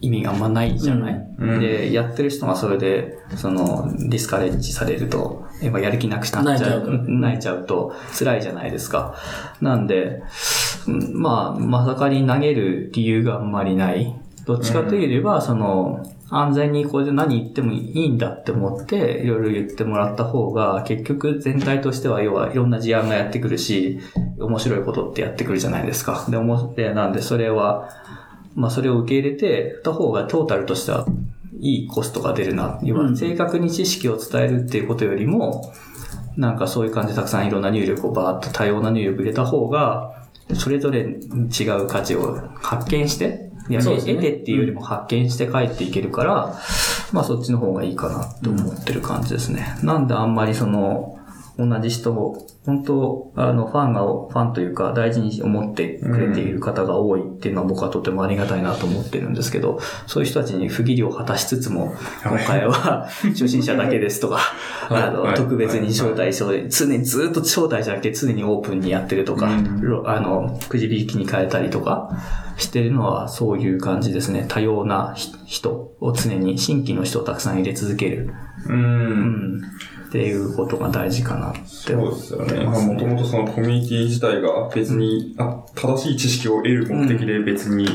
意味があんまないじゃない、うんで、やってる人がそれで、その、ディスカレッジされると、やっぱやる気なくなっちゃう、泣いちゃう泣いちゃうと辛いじゃないですか。なんで、うんまあ、まさかに投げる理由があんまりない。どっちかというよりは、その、安全にこれで何言ってもいいんだって思って、いろいろ言ってもらった方が、結局全体としては、要はいろんな事案がやってくるし、面白いことってやってくるじゃないですか。で、もでなんで、それは、まあ、それを受け入れて、た方がトータルとしては、いいコストが出るな。要は、うん正確に知識を伝えるっていうことよりも、なんかそういう感じでたくさんいろんな入力をバーッと多様な入力入れた方が、それぞれ違う価値を発見して、いや、ね得てっていうよりも発見して帰っていけるから、まあそっちの方がいいかなと思ってる感じですね。なんであんまりその、同じ人を、本当、あの、ファンが、ファンというか、大事に思ってくれている方が多いっていうのは僕はとてもありがたいなと思ってるんですけど、そういう人たちに不義理を果たしつつも、今回は初心者だけですとか、あの、はい特別に招待そうで、常にずっと招待じゃなくて常にオープンにやってるとか、あの、くじ引きに変えたりとかしてるのはそういう感じですね。多様なひ人を常に新規の人をたくさん入れ続ける。う。うんん。っていうことが大事かなってそう思ですよね。ってますね。もともとそのコミュニティ自体が別に、あ正しい知識を得る目的で別に、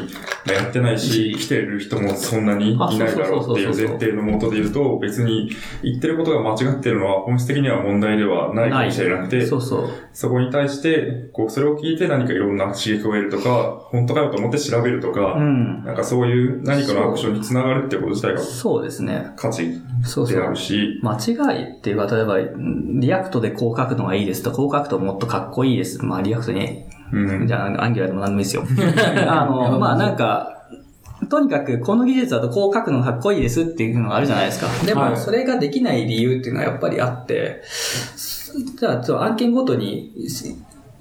まあやってないし、来てる人もそんなにいないだろうっていう前提のもとで言うと、別に言ってることが間違ってるのは本質的には問題ではないかもしれなくて、そうそう。そこに対して、こう、それを聞いて何かいろんな刺激を得るとか、本当かよと思って調べるとか、うん。なんかそういう何かのアクションにつながるってこと自体がそうですね。価値そうそうである。し、間違いっていうか、例えば、 React でこう書くのがいいですと、こう書くともっとかっこいいです。まあ、 React に、うん。じゃあ、アンギュラーでも何でもいいですよ。あの、まあなんか、とにかくこの技術だとこう書くのがかっこいいですっていうのがあるじゃないですか。でも、はいそれができない理由っていうのはやっぱりあって、じゃあ、案件ごとに、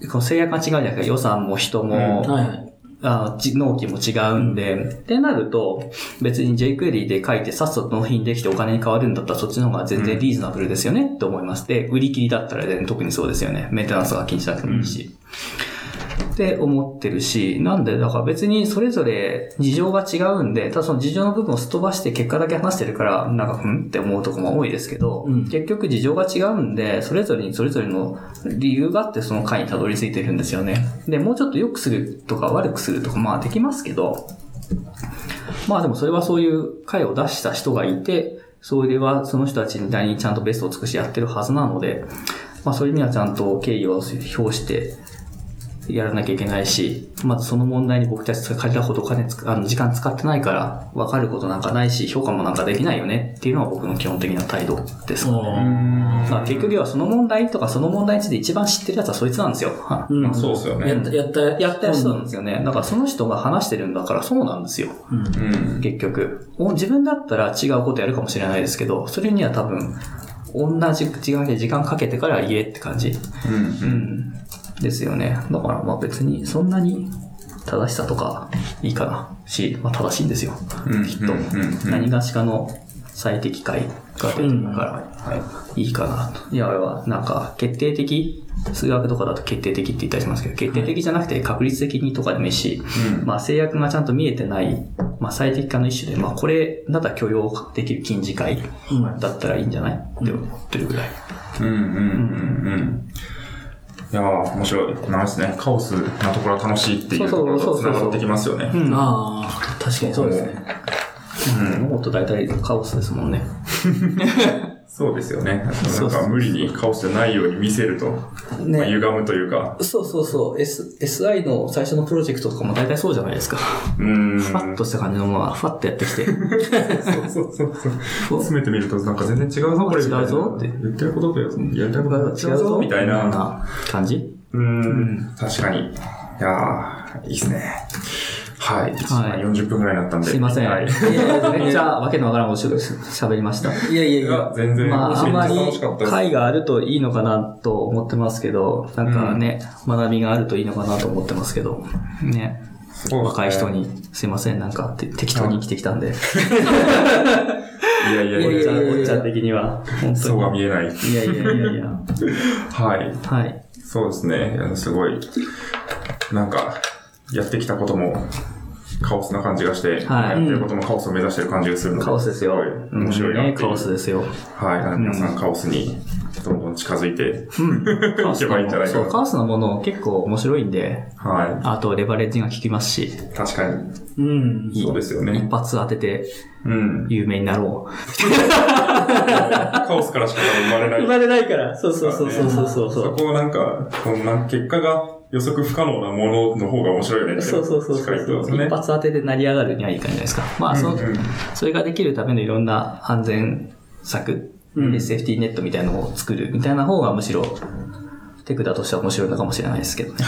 この制約が違うじゃないですか。予算も人も、はいはい。あ納期も違うんで、ってなると、別に jQuery で書いてさっさと納品できてお金に変わるんだったらそっちの方が全然リーズナブルですよねって思います。で、売り切りだったら、ね、特にそうですよね。メンテナンスが気にしなくてもいいし。って思ってるし、なんで、だから別にそれぞれ事情が違うんで、ただその事情の部分をすっ飛ばして結果だけ話してるから、なんか、うんって思うとこも多いですけど、うん結局事情が違うんで、それぞれにそれぞれの理由があってその回にたどり着いてるんですよね。で、もうちょっと良くするとか悪くするとか、まあできますけど、まあでもそれはそういう回を出した人がいて、それはその人たちににちゃんとベストを尽くしやってるはずなので、まあそういう意味はちゃんと敬意を表してやらなきゃいけないし、まずその問題に僕たちが借りたほどお金つあの時間使ってないから、分かることなんかないし、評価もなんかできないよねっていうのは僕の基本的な態度ですかね。まあ、結局はその問題とかその問題について一番知ってるやつはそいつなんですよ。はいうん。そうですよね。やった、やった、やった人なんですよね。だからその人が話してるんだからそうなんですよ。うん。結局。お自分だったら違うことやるかもしれないですけど、それには多分、同じ時間で時間かけてから言えって感じ。うん。うん。ですよね。だからまあ別にそんなに正しさとかいいかなし、まあ正しいんですよ。うん。きっと。何がしかの最適解が出てるから、いいかなと。いや、なんか、決定的、数学とかだと決定的って言ったりしますけど、決定的じゃなくて確率的にとかでもいいし、うんまあ制約がちゃんと見えてない、まあ最適化の一種で、まあこれだったら許容できる近似解だったらいいんじゃないって思ってるぐらい。うんうんうんうん。いやー、面白い。なんですね。カオスなところは楽しいっていうところと繋がってきますよね。うんああ、確かにそうですね。物事大体カオスですもんね。そうですよね。なんか無理にカオスじゃないように見せると、ねまあ歪むというか。そうそうそう。S、SI の最初のプロジェクトとかも大体そうじゃないですか。うーん。ファッとした感じのものがファッとやってきて。そうそうそうそう。詰めてみると、なんか全然違うぞ、これ。違うぞって言ってることとやりたいことが違うぞ、みたいな。感じ？うーん、確かに。いやー、いいっすね。はい。はい40分くらいになったんで。すいません。はい。いやいやめっちゃわけのわからんおしゃべ喋りました。いやいやいや。全然、まあ、あんまり。会があるといいのかなと思ってますけど、なんかね、学びがあるといいのかなと思ってますけど、ね。ね若い人。に、すいません、なんかて適当に生きてきたんで。いやいやいやいおっちゃん、や、おっちゃん的には、本当そうに。は見えない。いやいやいやいや。はい。はい。そうですね。すごい、なんか、やってきたことも、カオスな感じがして、はいやってることもカオスを目指してる感じがするので、カオスですよ。面白いなってね、いうカオスですよ。はい。皆さんカオスにどんどん近づいて、カオスいけばいいんじゃないかなそう、カオスなもの結構面白いんで、はあとレバレッジが効きますし、い。確かに。うん。そうですよね一。発当ててうん。有名になろう。カオスからしか生まれない。まれないから。そうそうそうそうそうそうそこをなんか、こんな結果が予測不可能なものの方が面白いよねって。そうそうそうしっかり言ってます一ね。発当てで成り上がるにはいい感じじゃないですか。まあ、そうんうんそれができるためのいろんな安全策、うんセーフティーネットみたいなのを作るみたいな方がむしろ、テクダとしては面白いのかもしれないですけどね。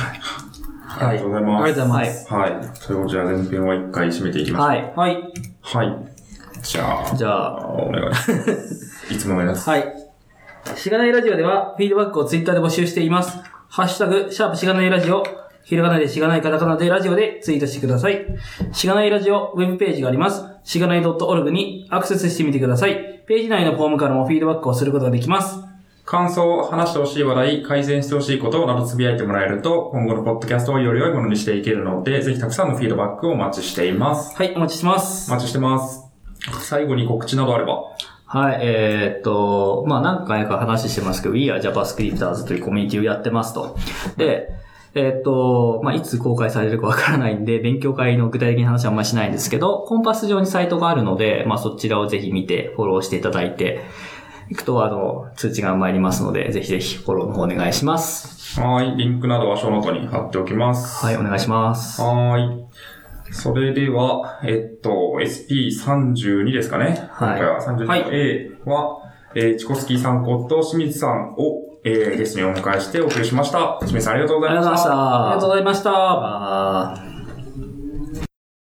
ありがとうございます。ありがとうございます。はい。それをじゃあ前編は一回締めていきましょう。はい。はい。はい。じゃあ、じゃあ、お願いします。いつものやつ。はい。しがないラジオでは、フィードバックをツイッターで募集しています。ハッシュタグ、シャープしがないラジオ、ひらがなでしがないカタカナでラジオでツイートしてください。しがないラジオウェブページがあります。しがない .org にアクセスしてみてください。ページ内のフォームからもフィードバックをすることができます。感想、話してほしい話題、改善してほしいことなどつぶやいてもらえると、今後のポッドキャストをより良いものにしていけるので、ぜひたくさんのフィードバックをお待ちしています。はい、お待ちしてます。お待ちしてます。最後に告知などあれば。はい、えーっと、まあ何回か話してますけど、We are JavaScripters というコミュニティをやってますと。で、えーっと、まあいつ公開されるかわからないんで、勉強会の具体的な話はあんまりしないんですけど、コンパス上にサイトがあるので、まあそちらをぜひ見て、フォローしていただいて、いくと、あの、通知が参りますので、ぜひぜひフォローの方お願いします。はい。リンクなどはショーノートに貼っておきます。はい、お願いします。はーい。それでは、えっと、SP32 ですかね。はい今回は32の A は、えーチコスキーさんこと清水さんを、えーゲストにお迎えしてお送りしました。清水さんありがとうございました。ありがとうございました。ありがとうございました。